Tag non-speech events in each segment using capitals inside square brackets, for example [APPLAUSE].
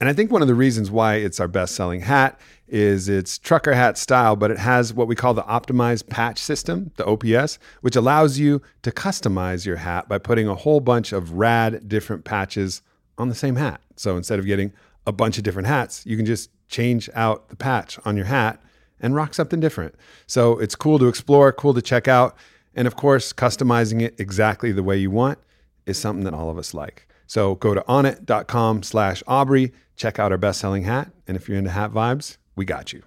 And I think one of the reasons why it's our best selling hat is it's trucker hat style, but it has what we call the optimized patch system, the OPS, which allows you to customize your hat by putting a whole bunch of rad different patches on the same hat. So instead of getting a bunch of different hats, you can just change out the patch on your hat and rock something different. So it's cool to explore, cool to check out. And of course, customizing it exactly the way you want is something that all of us like. So go to onnit.com slash Aubrey, check out our best-selling hat. And if you're into hat vibes, we got you.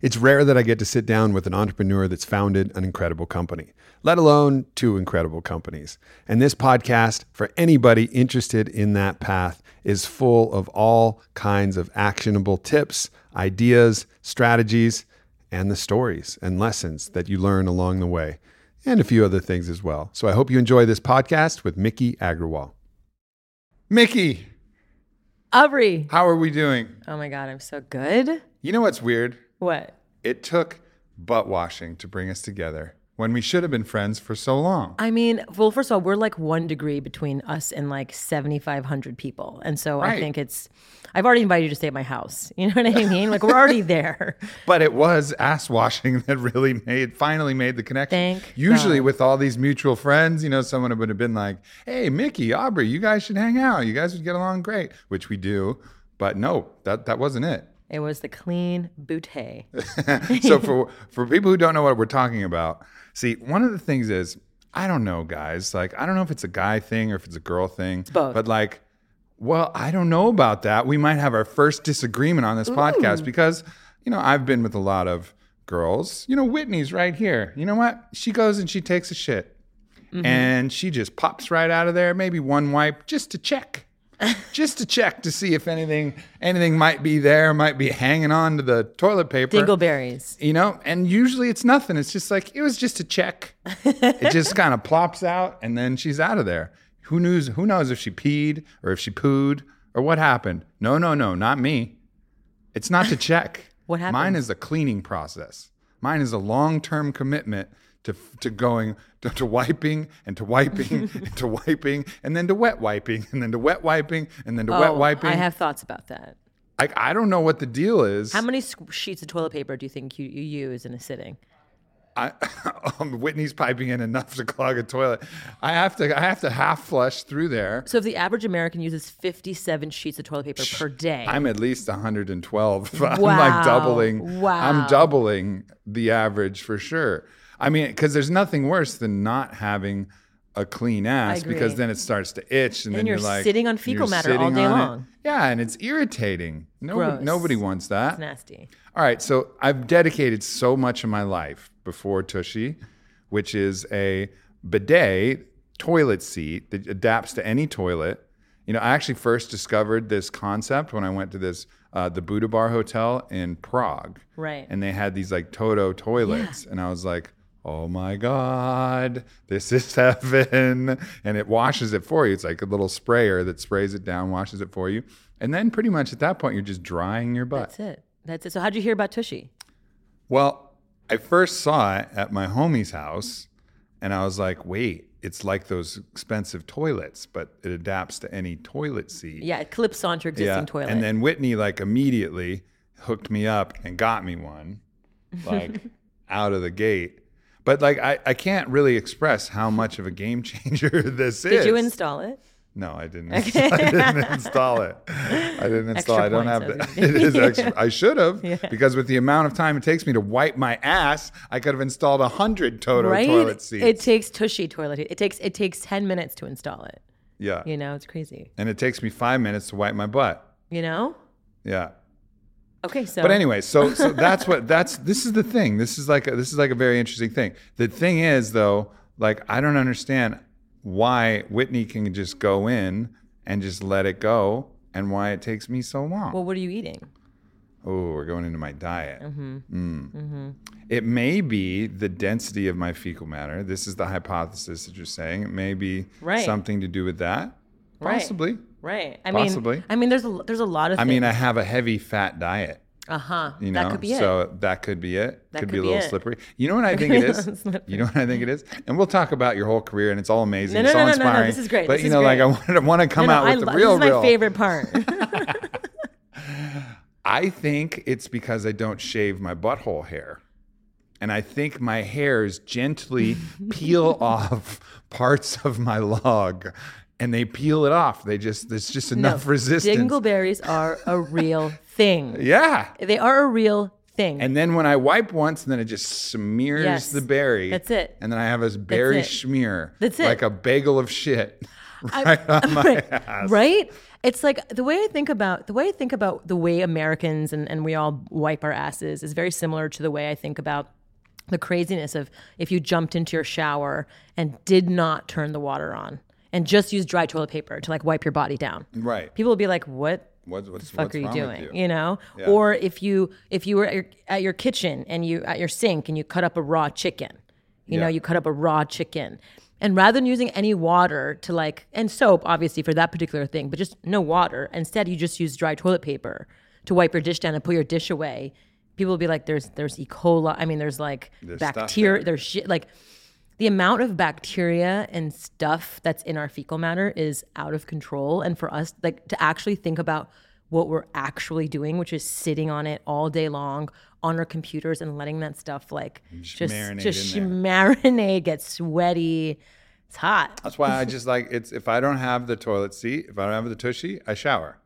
It's rare that I get to sit down with an entrepreneur that's founded an incredible company, let alone two incredible companies. And this podcast, for anybody interested in that path, is full of all kinds of actionable tips, ideas, strategies, and the stories and lessons that you learn along the way, and a few other things as well. So I hope you enjoy this podcast with Miki Agrawal. Miki Aubrey. how are we doing Oh my God, I'm so good. you know what's weird What? it took butt washing to bring us together when we should have been friends for so long I mean, well, first of all, we're like one degree between us and like 7,500 people. And so Right. I think it's, I've already invited you to stay at my house. [LAUGHS] You know what I mean? Like, we're already there. [LAUGHS] But it was ass washing that really made finally made the connection. Thank Usually God. with all these mutual friends, you know, someone would have been like, "Hey, Miki, Aubrey, you guys should hang out. You guys would get along great," which we do. But no, that that wasn't it. It was the clean bootay. [LAUGHS] so for for people who don't know what we're talking about, see, one of the things is I don't know, guys. Like I don't know if it's a guy thing or if it's a girl thing. It's both. But like, well, I don't know about that. We might have our first disagreement on this podcast because you know I've been with a lot of girls. You know, Whitney's right here. You know what? She goes and she takes a shit. Mm-hmm. And she just pops right out of there, maybe one wipe just to check. Just to check to see if anything anything might be there, might be hanging on to the toilet paper. Dingleberries. you know and usually it's nothing. It's just like it was just a check. It just [LAUGHS] kind of plops out and then she's out of there. Who knows who knows if she peed or if she pooed or what happened. No no no not me. It's not to check. [LAUGHS] What happened? mine is a cleaning process. Mine is a long-term commitment to, to going to, to wiping and to wiping [LAUGHS] and to wiping and then to wet wiping and then to wet wiping and then to wet Oh, wiping I have thoughts about that. I, I don't know what the deal is How many sheets of toilet paper do you think you, you use in a sitting? I, [LAUGHS] um, Whitney's piping in enough to clog a toilet. I have to I have to half flush through there. So if the average American uses 57 sheets of toilet paper per day, I'm at least 112. [LAUGHS] I'm like doubling. Wow. I'm doubling the average for sure. I mean, because there's nothing worse than not having a clean ass because then it starts to itch and then, Then you're like sitting on fecal matter all day on it. long. Yeah, and it's irritating. Nobody, nobody wants that. it's nasty. All right, so I've dedicated so much of my life before Tushy, which is a bidet toilet seat that adapts to any toilet. You know, I actually first discovered this concept when I went to this uh, the Buddha Bar Hotel in Prague, Right. and they had these like Toto toilets, and I was like, "Oh my god, this is [LAUGHS] heaven!" And it washes it for you. It's like a little sprayer that sprays it down, washes it for you, and then pretty much at that point you're just drying your butt. That's it. That's it. So how'd you hear about Tushy? Well, I first saw it at my homie's house, and I was like, wait, it's like those expensive toilets, but it adapts to any toilet seat. Yeah, it clips onto existing toilet. And then Whitney, like, immediately hooked me up and got me one. Like, [LAUGHS] out of the gate. But like I, I can't really express how much of a game [LAUGHS] changer this is. Did you install it? No, I didn't. [LAUGHS] I didn't install it. I didn't install. Extra I don't have the, [LAUGHS] it is extra. I should have Yeah. because with the amount of time it takes me to wipe my ass, I could have installed a hundred Toto right? toilet seats. It takes Tushy toilet. It takes it takes ten minutes to install it. yeah, You know, it's crazy. and it takes me five minutes to wipe my butt. You know? Yeah. Okay, so But anyway, so so that's what that's this is the thing. This is like a, this is like a very interesting thing. The thing is though, like I don't understand why Whitney can just go in and just let it go, and why it takes me so long. well, what are you eating? Oh, we're going into my diet. Mm-hmm. Mm. It may be the density of my fecal matter. This is the hypothesis that you're saying. It may be Right. something to do with that. Possibly. Right. I Possibly. mean, I mean, there's a there's a lot of. I mean, I have a heavy fat diet. uh huh. You know, that could be it. so that could be it. That could, could be a little it. slippery. You know what I [LAUGHS] think it is? [LAUGHS] You know what I think it is? [LAUGHS] And we'll talk about your whole career, and it's all amazing. No, it's no, all no, no, no, this is great. But This you is know, like. I want to, want to come No, no, out I with the real, This is my real. favorite part. I think it's because I don't shave my butthole hair. And I think my hairs gently peel off parts of my log and they peel it off. They just, there's just enough no, resistance. Dingleberries are a real thing. [LAUGHS] yeah. They are a real thing. And then when I wipe once, and then it just smears Yes. the berry. That's it. And then I have this berry it. smear. That's it. Like a bagel of shit. [LAUGHS] I- Right on [LAUGHS] my right, ass. right? It's like the way I think about the way I think about the way Americans and, and we all wipe our asses is very similar to the way I think about the craziness of if you jumped into your shower and did not turn the water on and just use dry toilet paper to like wipe your body down. Right. People will be like, "What What, what's, fuck what's are you doing? with You? know? Or if you if you were at your, at your kitchen and you at your sink and you cut up a raw chicken, you know, you cut up a raw chicken. And rather than using any water to like and soap obviously for that particular thing, but just no water, instead you just use dry toilet paper to wipe your dish down and put your dish away. People will be like there's there's E. coli, I mean there's like stuff bacteria, there. there's shit like the amount of bacteria and stuff that's in our fecal matter is out of control. And for us like to actually think about what we're actually doing which is sitting on it all day long on our computers and letting that stuff like just marinate just in marinate get sweaty. It's hot. That's why I [LAUGHS] just like it's if I don't have the toilet seat, if I don't have the tushy, I shower.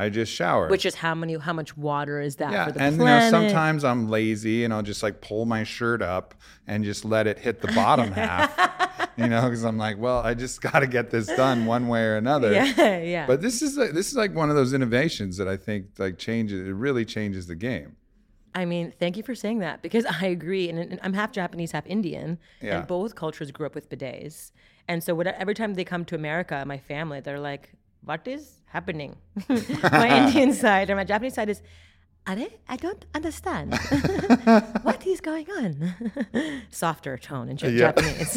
I just shower. which is how many how much water is that yeah, for the and you know sometimes I'm lazy and I'll just like pull my shirt up and just let it hit the bottom [LAUGHS] half. You know, because I'm like, well, I just [LAUGHS] got to get this done one way or another. yeah [LAUGHS] yeah But this is like, this is like one of those innovations that I think like changes. It really changes the game. I mean, thank you for saying that because I agree. And, and I'm half Japanese, half Indian, Yeah. and both cultures grew up with bidets. And so, every time they come to America, my family, they're like, "What is happening?" [LAUGHS] my Indian side or my Japanese side is, "Are I don't understand. [LAUGHS] what is going on?" [LAUGHS] Softer tone in Yeah. Japanese,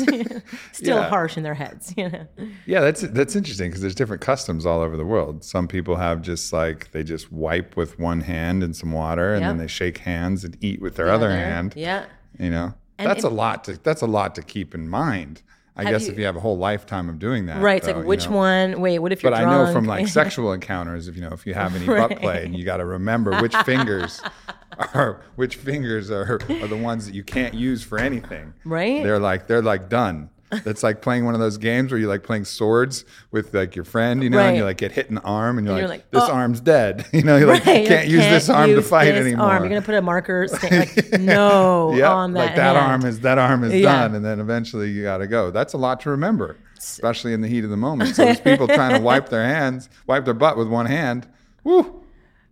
still Yeah. harsh in their heads. You know, Yeah, that's that's interesting because there's different customs all over the world. Some people have just like they just wipe with one hand in some water, and then they shake hands and eat with their other hand. yeah. You know, And that's it- a lot to that's a lot to keep in mind. I Have guess you- if you have a whole lifetime of doing that, Right. It's though, like you which know. one? Wait, what if you're But I know from like [LAUGHS] sexual encounters, if you know if you have any butt play, and you got to remember which [LAUGHS] fingers are which fingers are are the ones that you can't use for anything. Right. They're like they're like done. It's like playing one of those games where you're like playing swords with like your friend, you know, and you like get hit in the arm, and you're, you're like, like, this "Oh." arm's dead. [LAUGHS] You know, you're like Right, you can't use this arm to fight anymore. Arm. You're gonna put a marker [LAUGHS] like no Yep, on that. like that hand. arm is that arm is Yeah. done, and then eventually you got to go. That's a lot to remember, especially in the heat of the moment. So there's people [LAUGHS] trying to wipe their hands, wipe their butt with one hand. Woo,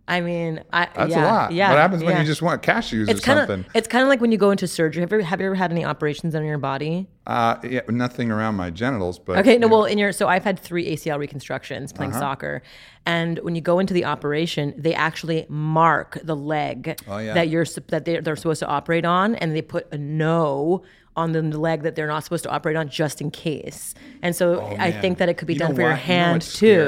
I mean, I, that's yeah, a lot. Yeah, what happens when yeah. you just want cashews It's or kind something? of it's kind of like when you go into surgery. Have you, ever, have you ever had any operations on your body? Uh, yeah, nothing around my genitals, but Okay, no, know, well, in your so I've had three ACL reconstructions playing Uh-huh. soccer, and when you go into the operation, they actually mark the leg Oh, yeah. that you're that they're, they're supposed to operate on, and they put a no on the leg that they're not supposed to operate on just in case. And so I Oh, man. think that it could be You done for your what? You know hand too.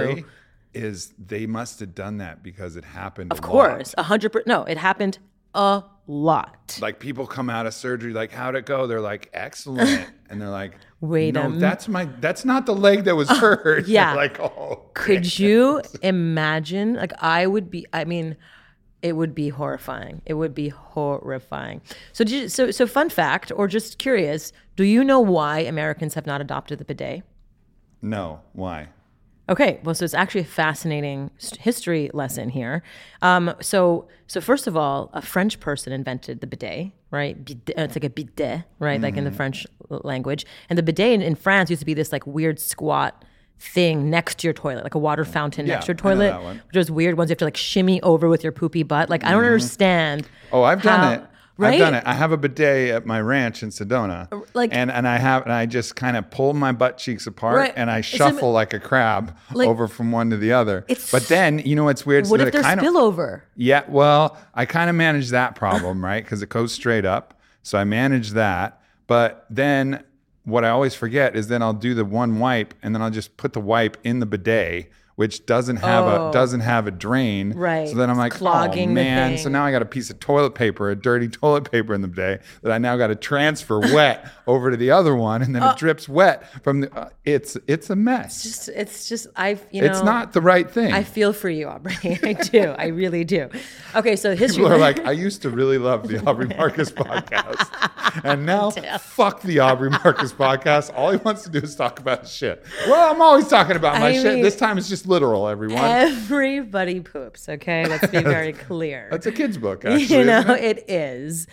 scary Is they must have done that because it happened. Of course, a hundred percent. No, it happened a lot. like people come out of surgery like how'd it go they're like excellent [LAUGHS] and they're like Wait no a that's my that's not the leg that was uh, hurt [LAUGHS] yeah. like oh Could you [LAUGHS] imagine? Like, I would be, I mean, It would be horrifying. It would be horrifying. So, did you, so, so fun fact, or just curious, do you know why Americans have not adopted the bidet? No, why? Okay, well, so it's actually a fascinating history lesson here. Um, so, so first of all, a French person invented the bidet, right? Bidet, uh, it's like a bidet, right? Like in the mm-hmm. French language. And the bidet in, in France used to be this like weird squat thing next to your toilet, like a water fountain next to your toilet, that one. which was weird ones you have to like shimmy over with your poopy butt. Like I don't mm-hmm. understand. Oh, I've done it. Right? I've done it. I have a bidet at my ranch in Sedona. Uh, like- and and I have and I just kind of pull my butt cheeks apart Right. and I It's a- shuffle like a crab Like- over from one to the other. But then you know what's weird? What So if there's spillover? Yeah, well, I kind of manage that problem, right? Because it goes straight up. So I manage that. But then what I always forget is then I'll do the one wipe and then I'll just put the wipe in the bidet, which doesn't have Oh. a doesn't have a drain. Right. So then I'm It's like, oh, clogging oh man. So now I got a piece of toilet paper, a dirty [LAUGHS] toilet paper in the day that I now got to transfer wet [LAUGHS] over to the other one, and then it drips wet from the. Uh, it's it's a mess. It's Just, it's just I've you know. it's not the right thing. I feel for you, Aubrey. [LAUGHS] I do. I really do. Okay, so history. People are like, I used to really love the Aubrey Marcus [LAUGHS] podcast. And [LAUGHS] now, fuck the Aubrey Marcus podcast. All he wants to do is talk about shit. Well, I'm always talking about my I shit. mean- This time it's just literal, everyone. Everybody poops. Okay, let's be very clear. That's a kid's book, actually. you know, it? it is.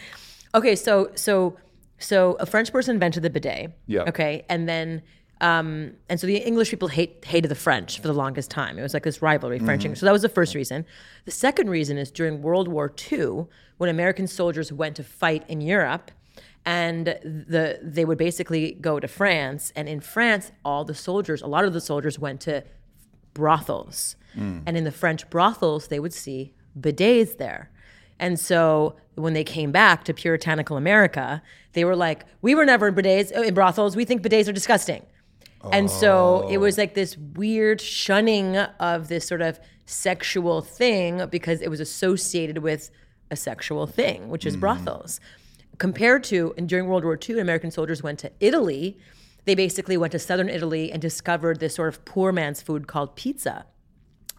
Okay, so so so a French person invented the bidet. Yeah. Okay, and then. Um, and so the English people hate, hated the French for the longest time. It was like this rivalry, French English. So that was the first reason. The second reason is during World War II, when American soldiers went to fight in Europe, and the they would basically go to France, and in France, all the soldiers, a lot of the soldiers went to brothels. And in the French brothels, they would see bidets there. And so when they came back to puritanical America, they were like, we were never in bidets, uh, in brothels. We think bidets are disgusting. And so it was like this weird shunning of this sort of sexual thing because it was associated with a sexual thing, which is brothels. Compared to, and during World War II, American soldiers went to Italy. They basically went to southern Italy and discovered this sort of poor man's food called pizza.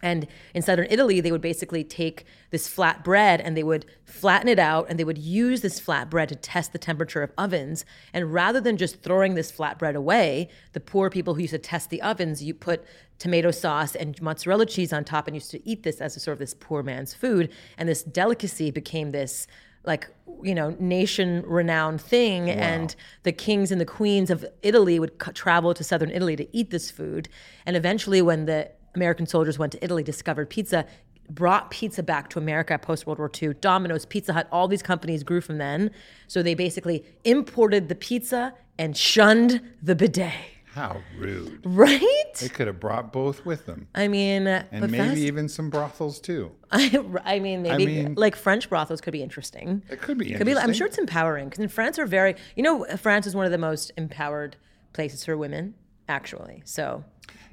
And in southern Italy, they would basically take this flat bread and they would flatten it out and they would use this flat bread to test the temperature of ovens. And rather than just throwing this flat bread away, the poor people who used to test the ovens, you put tomato sauce and mozzarella cheese on top and used to eat this as a sort of this poor man's food. And this delicacy became this like you know nation renowned thing and the kings and the queens of italy would c- travel to southern italy to eat this food and eventually when the american soldiers went to italy discovered pizza brought pizza back to america post world war ii domino's pizza hut all these companies grew from then so they basically imported the pizza and shunned the bidet How rude. right They could have brought both with them. i mean And maybe fast- even some brothels too. I, [LAUGHS] I mean, maybe mean- like French brothels could be interesting. It could be Could be. I'm sure it's empowering because in France are very. You know, France is one of the most empowered places for women, actually. So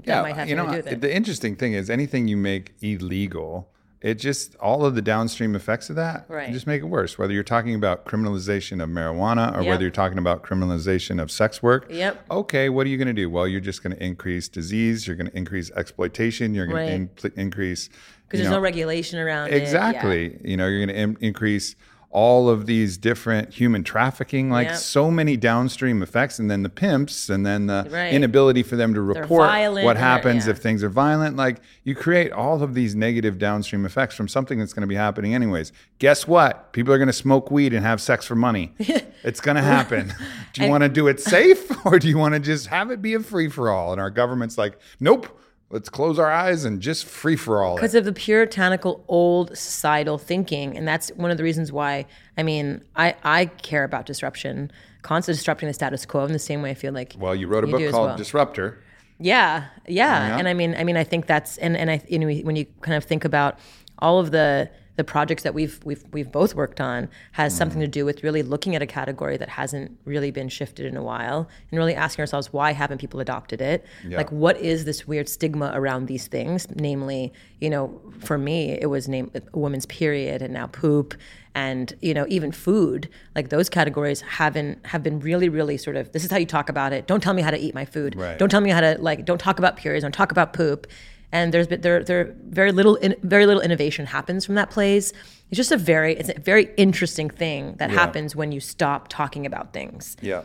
that might have you to know, do with it. the interesting thing is anything you make illegal, it just all of the downstream effects of that Right. just make it worse. Whether you're talking about criminalization of marijuana or Yep. whether you're talking about criminalization of sex work. Yep. Okay, what are you going to do? Well, you're just going to increase disease. You're going to increase exploitation. You're going Right. to increase Because there's know, no regulation around it. Yeah. Exactly. You know, you're going to Im- increase all of these different human trafficking, like Yep. so many downstream effects, and then the pimps, and then the Right. inability for them to report violent what happens yeah. if things are violent. Like you create all of these negative downstream effects from something that's going to be happening anyways. Guess what? People are going to smoke weed and have sex for money. [LAUGHS] it's going to happen. [LAUGHS] do you want to do it safe, [LAUGHS] or do you want to just have it be a free for all? And our government's like, nope. Let's close our eyes and just free for all. because of the puritanical old societal thinking and that's one of the reasons why i mean i i care about disruption constant disrupting the status quo in the same way i feel like Well, you wrote a You book called well. Disruptor. Yeah, yeah, Yeah. and I mean, I mean, I think that's and and I you know when you kind of think about all of the the projects that we've we've we've both worked on has something to do with really looking at a category that hasn't really been shifted in a while and really asking ourselves why haven't people adopted it? Like, what is this weird stigma around these things? Namely, you know, for me, it was named a woman's period and now poop and you know even food like those categories haven't have been really really sort of this is how you talk about it don't tell me how to eat my food Right. don't tell me how to like don't talk about periods don't talk about poop and there's been there there very little in, very little innovation happens from that place. It's just a very it's a very interesting thing that happens when you stop talking about things. Yeah.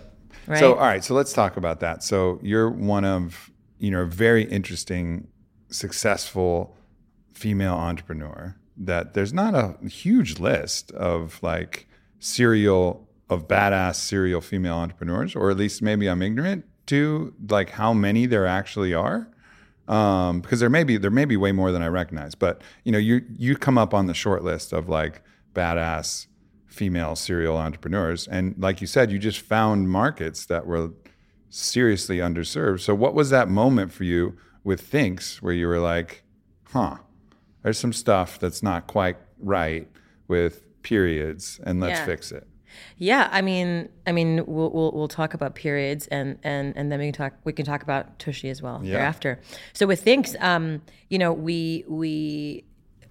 Right? So, all right. So let's talk about that. So you're one of, you know, a very interesting, successful female entrepreneur that there's not a huge list of like serial of badass serial female entrepreneurs, or at least maybe I'm ignorant to like how many there actually are. Um, because there may be there may be way more than I recognize, but you know, you you come up on the short list of like badass female serial entrepreneurs. And like you said, you just found markets that were seriously underserved. So, what was that moment for you with Thinx where you were like, huh, there's some stuff that's not quite right with periods and let's Yeah. fix it? Yeah, I mean, I mean, we'll we'll, we'll talk about periods, and and and then we can talk we can talk about Tushy as well thereafter. So with Thinx, um, you know, we we.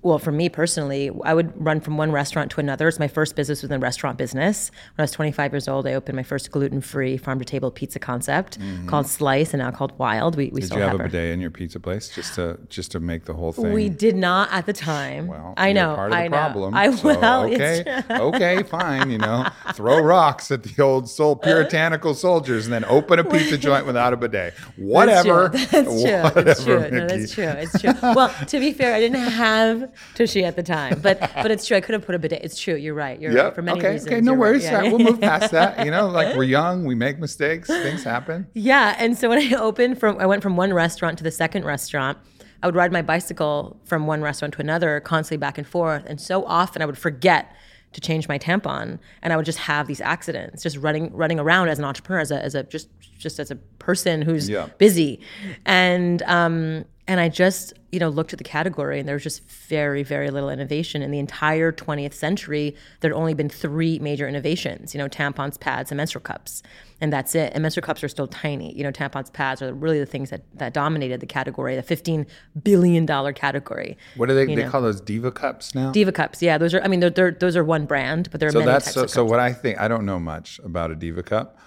Well, for me personally, I would run from one restaurant to another. It's my first business within restaurant business. When I was 25 years old, I opened my first gluten-free farm-to-table pizza concept called Slice, and now called Wild. We, we Mm-hmm. Did still you have a our- bidet in your pizza place just to just to make the whole thing? We did not at the time. Well, I know. part of the I know. problem. I so, well, [LAUGHS] okay, okay, fine. You know, throw rocks at the old soul puritanical soldiers, and then open a [LAUGHS] pizza joint without a bidet. Whatever. That's true. [LAUGHS] That's true. That's Whatever, true. No, that's true. It's true. Well, to be fair, I didn't have Tushy at the time, but but it's true. I could have put a bidet. It's true. You're right. You're Yeah. right. For many okay. reasons. Okay. No right. worries. Yeah, Uh, yeah. We'll move past that. [LAUGHS] You know, like we're young, we make mistakes, things happen. Yeah, and so when I opened from, I went from one restaurant to the second restaurant. I would ride my bicycle from one restaurant to another, constantly back and forth, and so often I would forget to change my tampon, and I would just have these accidents, just running running around as an entrepreneur, as a, as a just just as a person who's Yeah. busy, and um and I just you know looked at the category, and there was just very very little innovation in the entire 20th century. There had only been three major innovations, you know, tampons, pads, and menstrual cups, and that's it. And menstrual cups are still tiny. You know, tampons, pads are really the things that that dominated the category, the 15 billion dollar category. What do they, they know. call those diva cups now? Diva cups, yeah, those are. I mean, they're, they're those are one brand, but there are so many that's types so, of so what I think I don't know much about a diva cup.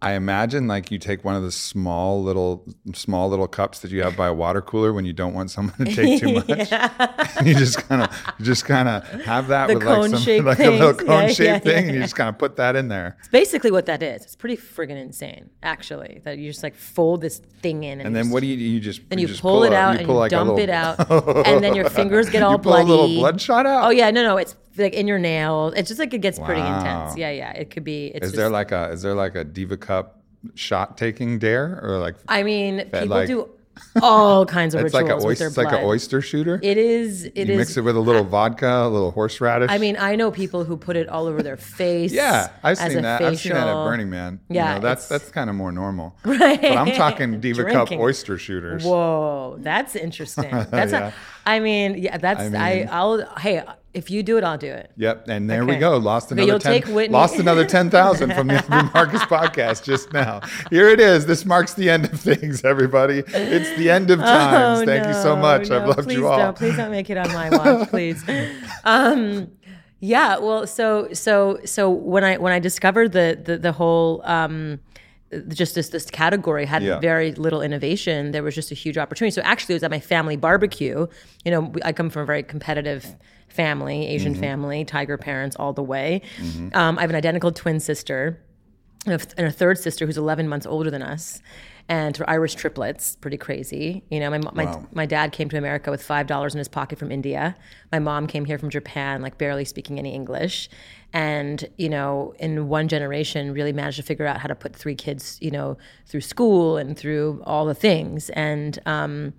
I imagine like you take one of the small little small little cups that you have by a water cooler when you don't want someone to [LAUGHS] take too much. and [LAUGHS] you just kind of just kind of have that The with like some like a little things. Yeah, cone shaped yeah, thing yeah, and you just kind of put that in there. It's basically, what that is, it's pretty friggin' insane, actually. That you just like fold this thing in, and, And then just- what do you do? You just and you just pull, it a- out and pull you like dump little- it out, [LAUGHS] and then your fingers get all You pull bloody. a little bloodshot out? Oh yeah, no, no, it's like in your nails. It's just like it gets pretty intense. Yeah, yeah, it could be. It's Is just, there like a is there like a diva cup shot taking dare or like I mean, people like- do all [LAUGHS] kinds of it's like rituals a with their oyster, it's like an oyster shooter? It is. It you is- mix it with a little vodka, a little horseradish. I mean, I know people who put it all over their face. Yeah, I've seen that. I've seen that at. Burning Man. You Yeah, know, that's that's kind of more normal. [LAUGHS] Right. But I'm talking Diva Cup oyster shooters. Whoa, that's interesting. [LAUGHS] That's Yeah. a, I mean, yeah, that's I, mean- I'll hey, if you do it, I'll do it. Yep, and there we go. Lost another you'll ten. take Whitney. Lost another [LAUGHS] ten thousand from the Andrew Marcus [LAUGHS] podcast just now. Here it is. This marks the end of things, everybody. It's the end of times. Oh, Thank you so much. no, I've loved you all. Don't, please don't make it on my watch, please. [LAUGHS] um, yeah, well, so so so when I when I discovered the the, the whole um, just this this category had Yeah. very little innovation, there was just a huge opportunity. So actually, it was at my family barbecue. You know, we- I come from a very competitive family, Asian Mm-hmm. family, tiger parents all the way. Um, I have an identical twin sister and a, and a third sister who's 11 months older than us and her irish triplets pretty crazy. You know my, my, Wow. my dad came to america with five dollars in his pocket from india. My mom came here from japan like barely speaking any english. And you know in one generation really managed to figure out how to put three kids you know through school and through all the things. And um,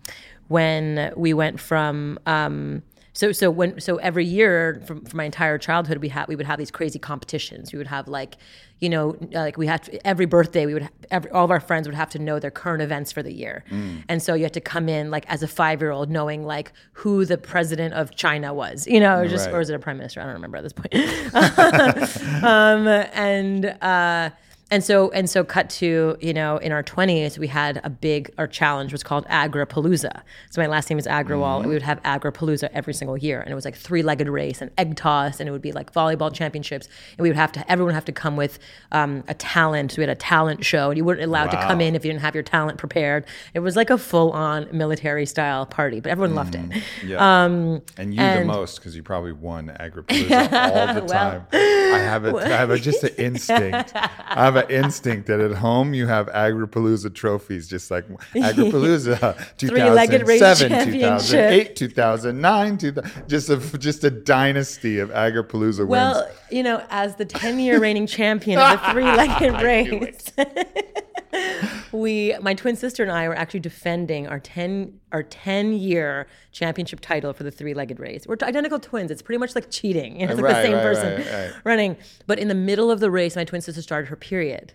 when we went from um, so so when so every year from, from my entire childhood we had we would have these crazy competitions. We would have like you know like we had to, every birthday we would ha- every, all of our friends would have to know their current events for the year, and so you had to come in like as a five year old knowing like who the president of China was, you know, or just Right. or is it a prime minister? I don't remember at this point. [LAUGHS] um, and uh, and so and so cut to you know in our 20s we had a big our challenge was called agrapalooza. So my last name is agrawal and we would have agrapalooza every single year. And it was like three-legged race and egg toss and it would be like volleyball championships. And we would have to everyone would have to come with um, a talent. So we had a talent show and you weren't allowed to come in if you didn't have your talent prepared. It was like a full-on military style party but everyone loved it. Yeah. Um, and you the most because you probably won [LAUGHS] Agripalooza all the time. I have a, I have a, just an [LAUGHS] instinct. I have an instinct that at home you have Agripalooza trophies, just like [LAUGHS] Agripalooza 2007, 2008, 2009, 2000, just a just a dynasty of Agripalooza well wins. Well, you know as the 10-year reigning champion of the [LAUGHS] three-legged race [LAUGHS] we my twin sister and I were actually defending our 10 our 10 year championship title for the three-legged race. We're identical twins. It's pretty much like cheating. You [LAUGHS] know, it's like Right, the same right, person right, running. But in the middle of the race, my twin sister started her period.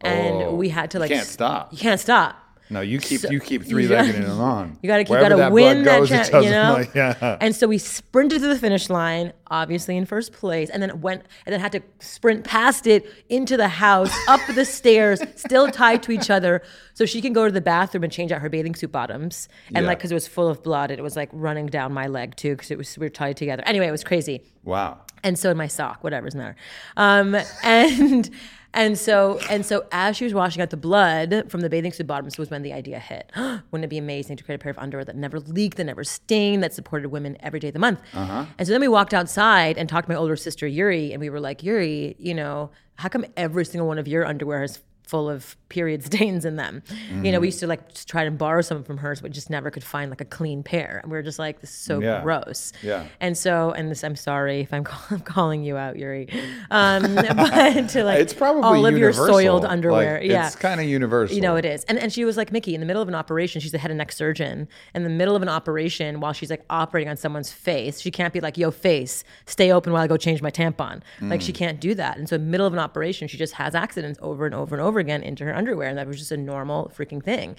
And Oh, we had to you like can't stop. You can't stop. No, you keep So- you keep three legging it on. You gotta you gotta that win blood that goes, champ, doesn't you know. like- [LAUGHS] yeah. And so we sprinted to the finish line, obviously in first place, and then went and then had to sprint past it into the house, up the [LAUGHS] stairs, still tied to each other, so she can go to the bathroom and change out her bathing suit bottoms. And Yeah. like because it was full of blood, it was like running down my leg too, because it was we were tied together. Anyway, it was crazy Wow. and so in my sock, whatever doesn't matter. Um, [LAUGHS] and and so and so as she was washing out the blood from the bathing suit bottoms was when the idea hit. [GASPS] Wouldn't it be amazing to create a pair of underwear that never leaked, that never stained, that supported women every day of the month? Uh-huh. And so then we walked outside and talked to my older sister Yuri, and we were like, Yuri, you know, how come every single one of your underwear is full of period [LAUGHS] stains in them. You know, we used to like just try to borrow some from hers, but just never could find like a clean pair. And we were just like, this is so Yeah. gross. Yeah. And so, and this, I'm sorry if I'm, [LAUGHS] call, I'm calling you out, Yuri, um, [LAUGHS] but to like It's probably all of your soiled underwear. Like, yeah. It's kind of universal. You know, it is. And, and she was like, Miki, in the middle of an operation, she's a head and neck surgeon. In the middle of an operation, while she's like operating on someone's face, she can't be like, yo, face, stay open while I go change my tampon. Like, she can't do that. And so, in the middle of an operation, she just has accidents over and over and over again into her underwear. And that was just a normal freaking thing.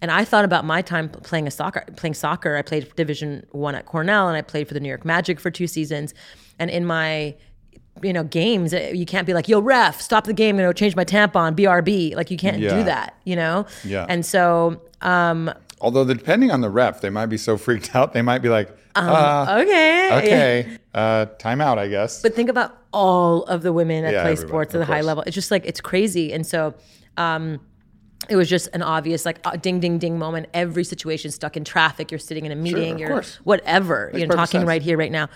And I thought about my time playing a soccer, playing soccer. I played Division One at Cornell, and I played for the New York Magic for two seasons. And in my you know games uh, you can't be like yo ref stop the game i'm gonna change my tampon brb like you can't Yeah. do that you know Yeah. and so um Although depending on the ref, they might be so freaked out, they might be like, uh, okay. okay, uh, timeout, I guess. but think about all of the women that Yeah, play sports at the high level. It's just like it's crazy. And so um it was just an obvious like uh, ding ding ding moment. Every situation stuck in traffic. You're sitting in a meeting of you're course. whatever. You're talking sense. right here right now.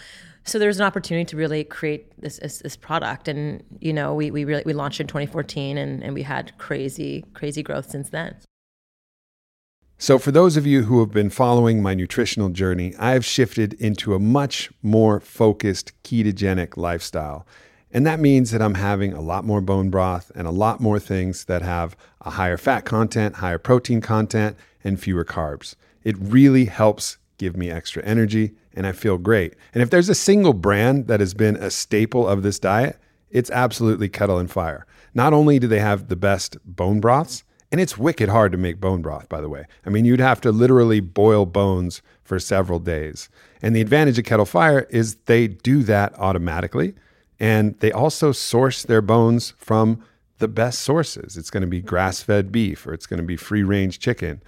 So there's an opportunity to really create this this, this product. And you know we we really we launched in 2014 and and we had crazy crazy growth since then So, for those of you who have been following my nutritional journey, I have shifted into a much more focused ketogenic lifestyle. And that means that I'm having a lot more bone broth and a lot more things that have a higher fat content, higher protein content, and fewer carbs. It really helps give me extra energy and I feel great. And if there's a single brand that has been a staple of this diet, it's absolutely Kettle and Fire. Not only do they have the best bone broths, and it's wicked hard to make bone broth, by the way. I mean, you'd have to literally boil bones for several days. And the advantage of Kettle Fire is they do that automatically. And they also source their bones from the best sources. It's going to be grass fed beef or it's going to be free range chicken.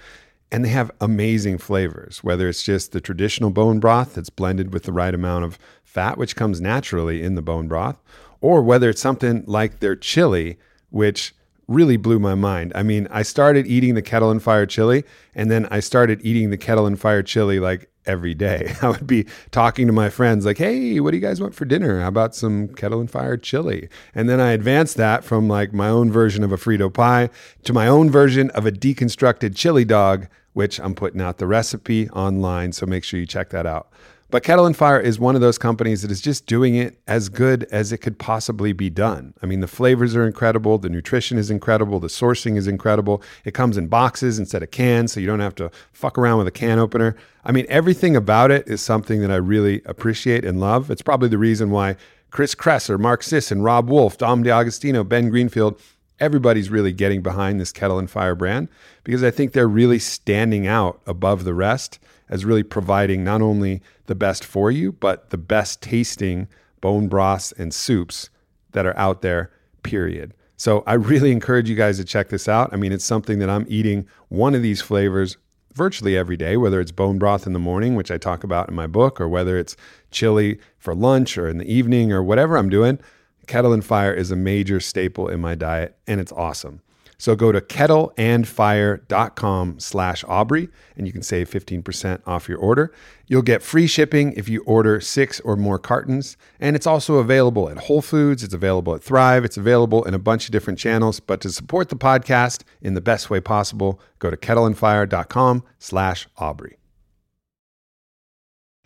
And they have amazing flavors, whether it's just the traditional bone broth that's blended with the right amount of fat, which comes naturally in the bone broth, or whether it's something like their chili, which really blew my mind. I mean, I started eating the kettle and fire chili, and then I started eating the kettle and fire chili like every day. [LAUGHS] I would be talking to my friends, like, hey, what do you guys want for dinner? How about some kettle and fire chili? And then I advanced that from like my own version of a Frito pie to my own version of a deconstructed chili dog, which I'm putting out the recipe online. So make sure you check that out. But Kettle and Fire is one of those companies that is just doing it as good as it could possibly be done. I mean, the flavors are incredible, the nutrition is incredible, the sourcing is incredible. It comes in boxes instead of cans, so you don't have to fuck around with a can opener. I mean, everything about it is something that I really appreciate and love. It's probably the reason why Chris Kresser, Mark Sisson, Robb Wolf, Dom D'Agostino, Ben Greenfield, everybody's really getting behind this Kettle and Fire brand because I think they're really standing out above the rest as really providing not only the best for you, but the best tasting bone broths and soups that are out there, period. So I really encourage you guys to check this out. I mean, it's something that I'm eating one of these flavors virtually every day, whether it's bone broth in the morning, which I talk about in my book, or whether it's chili for lunch or in the evening or whatever I'm doing. Kettle and Fire is a major staple in my diet, and it's awesome. So go to kettleandfire.com slash Aubrey and you can save 15% off your order. You'll get free shipping if you order six or more cartons. And it's also available at Whole Foods. It's available at Thrive. It's available in a bunch of different channels. But to support the podcast in the best way possible, go to kettleandfire.com slash Aubrey.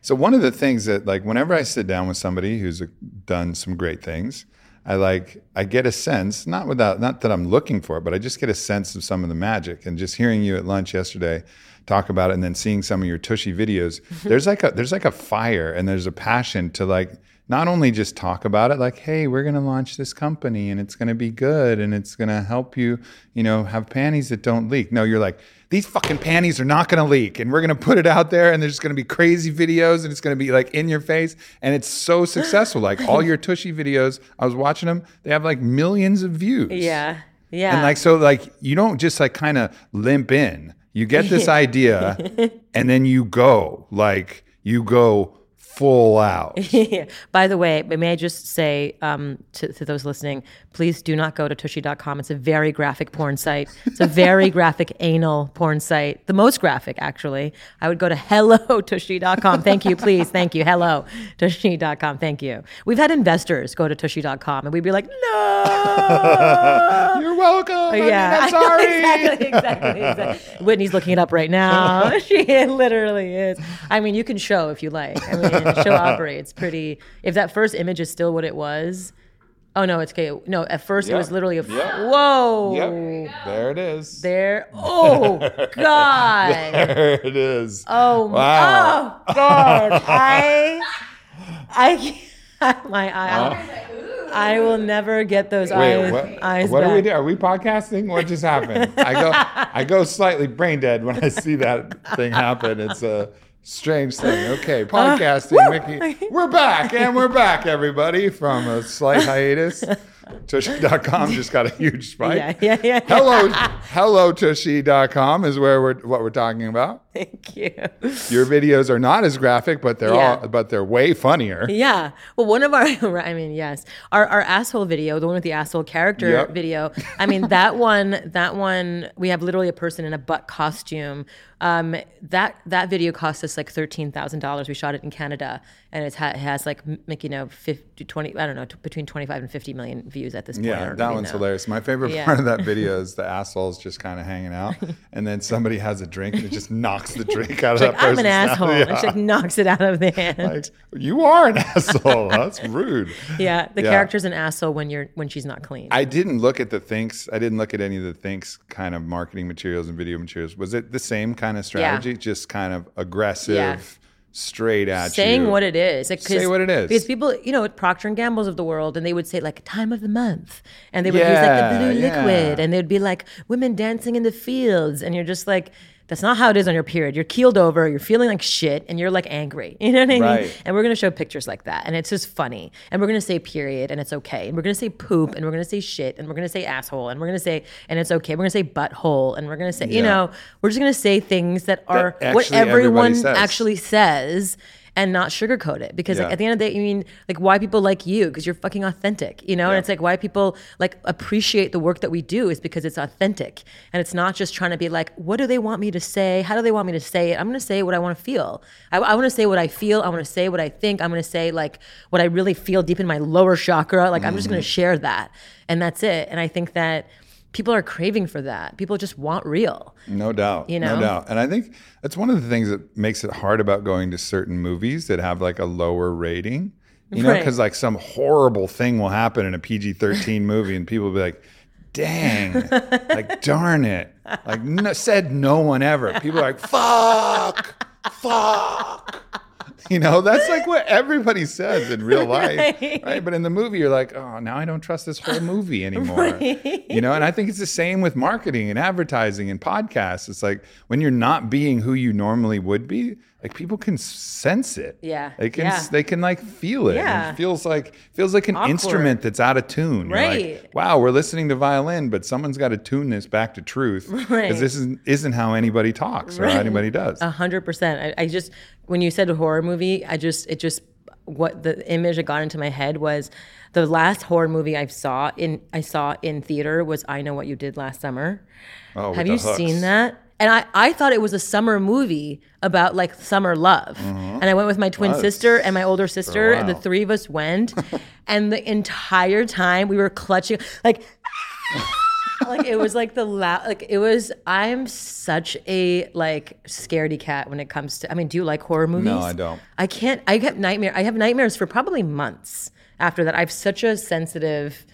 So one of the things that like whenever I sit down with somebody who's done some great things, I like I get a sense, not without not that I'm looking for it, but I just get a sense of some of the magic. And just hearing you at lunch yesterday talk about it and then seeing some of your tushy videos, [LAUGHS] there's like a there's like a fire and there's a passion to like not only just talk about it like hey we're going to launch this company and it's going to be good and it's going to help you you know have panties that don't leak. No you're like these fucking panties are not going to leak and we're going to put it out there and there's going to be crazy videos and it's going to be like in your face. And it's so [GASPS] successful. Like all your tushy videos i was watching them they have like millions of views. Yeah. Yeah. and like so like you don't just like kind of limp in. You get this [LAUGHS] idea and then you go. Like you go full out. [LAUGHS] By the way, may I just say um, to, to those listening, please do not go to tushy.com. It's a very graphic porn site. It's a very [LAUGHS] graphic anal porn site. The most graphic, actually. I would go to hello.tushy.com. [LAUGHS] Thank you, please. Thank you. Hello, tushy.com. Thank you. We've had investors go to tushy.com and we'd be like, no. [LAUGHS] you're welcome yeah, i'm I know, sorry exactly, exactly, exactly. Whitney's looking it up right now. she literally is. I mean, you can show if you like. I mean, show. It's pretty. If that first image is still what it was. Oh no, it's okay. No, at first it was literally a. Yep. Whoa. Yep. There it is. There. Oh [LAUGHS] God. There it is. Oh. Wow. Oh God. [LAUGHS] I. I. can't- [LAUGHS] My eye. I will never get those Wait, eyes. what, eyes what back. are we doing? Are we podcasting? What just happened? I go, I go slightly brain dead when I see that thing happen. It's a strange thing. Okay, uh, podcasting, Miki. We're back, and we're back, everybody, from a slight hiatus. [LAUGHS] Tushy.com just got a huge spike. Yeah, yeah, yeah. Hello, [LAUGHS] hello, Tushy.com is where we're what we're talking about. Thank you. Your videos are not as graphic, but they're Yeah. all, but they're way funnier. Yeah. Well, one of our, [LAUGHS] I mean, yes, our, our asshole video, the one with the asshole character Yep. video. I mean, [LAUGHS] that one, that one, we have literally a person in a butt costume. Um, that that video cost us like thirteen thousand dollars. We shot it in Canada, and it's ha- it has like you know 50, 20, I don't know, t- between twenty five and fifty million views at this point. Yeah, that one's know. hilarious. My favorite Yeah. part of that video [LAUGHS] is the assholes just kind of hanging out, and then somebody has a drink and it just [LAUGHS] knocks the drink out of Like, that person's I'm an asshole. Yeah. She like knocks it out of the hand. Like, you are an asshole. That's rude. [LAUGHS] yeah, the Yeah. character's an asshole when you're when she's not clean. I didn't look at the Thinx. I didn't look at any of the Thinx kind of marketing materials and video materials. Was it the same kind of strategy? Just kind of aggressive, Yeah. Straight at saying you. what it is. Like, Say what it is. Because people, you know, at Procter and Gamble's of the world, and they would say like time of the month, and they would use like the blue liquid, yeah. and they'd be like women dancing in the fields, and you're just like. That's not how it is on your period. You're keeled over, you're feeling like shit, and you're like angry. [LAUGHS] You know what I mean? Right. And we're gonna show pictures like that, and it's just funny. And we're gonna say period, and it's okay. And we're gonna say poop, and we're gonna say shit, and we're gonna say asshole, and we're gonna say, and it's okay. We're gonna say butthole, and we're gonna say, you know, we're just gonna say things that are what everyone says. actually says and not sugarcoat it. Because like at the end of the day you mean like why people like you? Because you're fucking authentic you know? And it's like why people like appreciate the work that we do is because it's authentic. And it's not just trying to be like what do they want me to say? How do they want me to say it? I'm going to say what i want to feel. I, I want to say what i feel. I want to say what i think. I'm going to say like what i really feel deep in my lower chakra. Like i'm just going to mm. share that. And that's it. And i think that people are craving for that people just want real No doubt. You know? No doubt. And I think that's one of the things that makes it hard about going to certain movies that have like a lower rating. You know, Right. because like some horrible thing will happen in a PG 13 [LAUGHS] movie and people will be like, dang, like, darn it. Like, no, said no one ever. People are like, fuck, fuck. [LAUGHS] You know, that's like what everybody says in real [LAUGHS] life. Right. Right. But in the movie, you're like, oh, now I don't trust this whole movie [LAUGHS] anymore. You know, and I think it's the same with marketing and advertising and podcasts. It's like when you're not being who you normally would be, like people can sense it. Yeah. They can Yeah. they can like feel it. Yeah. It feels like feels like an Awkward. instrument that's out of tune. You're like, Right. wow, we're listening to violin, but someone's got to tune this back to truth. Because Right. this isn't isn't how anybody talks or how anybody does. A hundred percent. I just when you said horror movie, I just it just what the image that got into my head was the last horror movie I saw in I saw in theater was I Know What You Did Last Summer. Oh, Have you hooks. seen that? And I, I thought it was a summer movie about like summer love. And I went with my twin Was. sister and my older sister, and the three of us went. [LAUGHS] and the entire time we were clutching, like, [LAUGHS] like it was like the loud, like it was. I'm such a like scaredy cat when it comes to. I mean, do you like horror movies? No i don't. I can't. I get nightmare. I have nightmares for probably months after that. I have such a sensitive,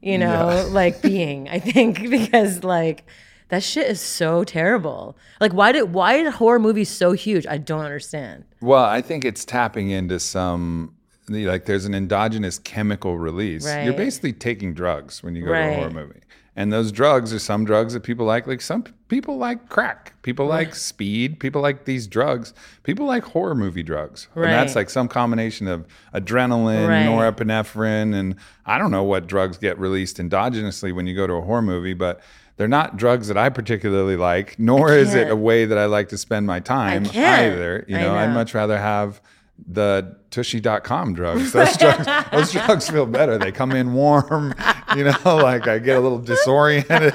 you know, [LAUGHS] like being. I think [LAUGHS] because like that shit is so terrible. Like why did why are horror movies so huge? I don't understand. Well, I think it's tapping into some like there's an endogenous chemical release. You're basically taking drugs when you go to a horror movie. And those drugs are some drugs that people like. Like some people like crack. People like speed. People like these drugs. People like horror movie drugs. And that's like some combination of adrenaline, Right. norepinephrine, and I don't know what drugs get released endogenously when you go to a horror movie, but they're not drugs that I particularly like, nor is it a way that I like to spend my time either. You I know, I'd much rather have the tushy.com drugs. Those drugs those drugs feel better. They come in warm, you know, [LAUGHS] like I get a little disoriented.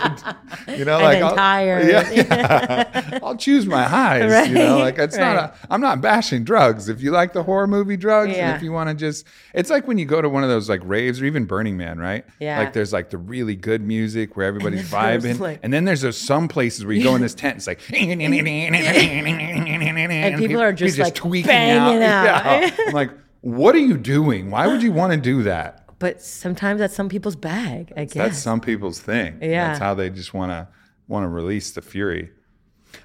You know, And like I'll, tired. [LAUGHS] Yeah, yeah. I'll choose my highs. You know, like it's not right. a I'm not bashing drugs. If you like the horror movie drugs, and if you want to just it's like when you go to one of those like raves or even Burning Man, right? Yeah. Like there's like the really good music where everybody's there's, vibing. like- and then there's those some places where you go in this tent, it's like [LAUGHS] and people are just, like, tweaking banging out. Yeah. I'm like, what are you doing? Why would you want to do that? But sometimes that's some people's bag. I guess. That's some people's thing. Yeah. That's how they just want to want to release the fury.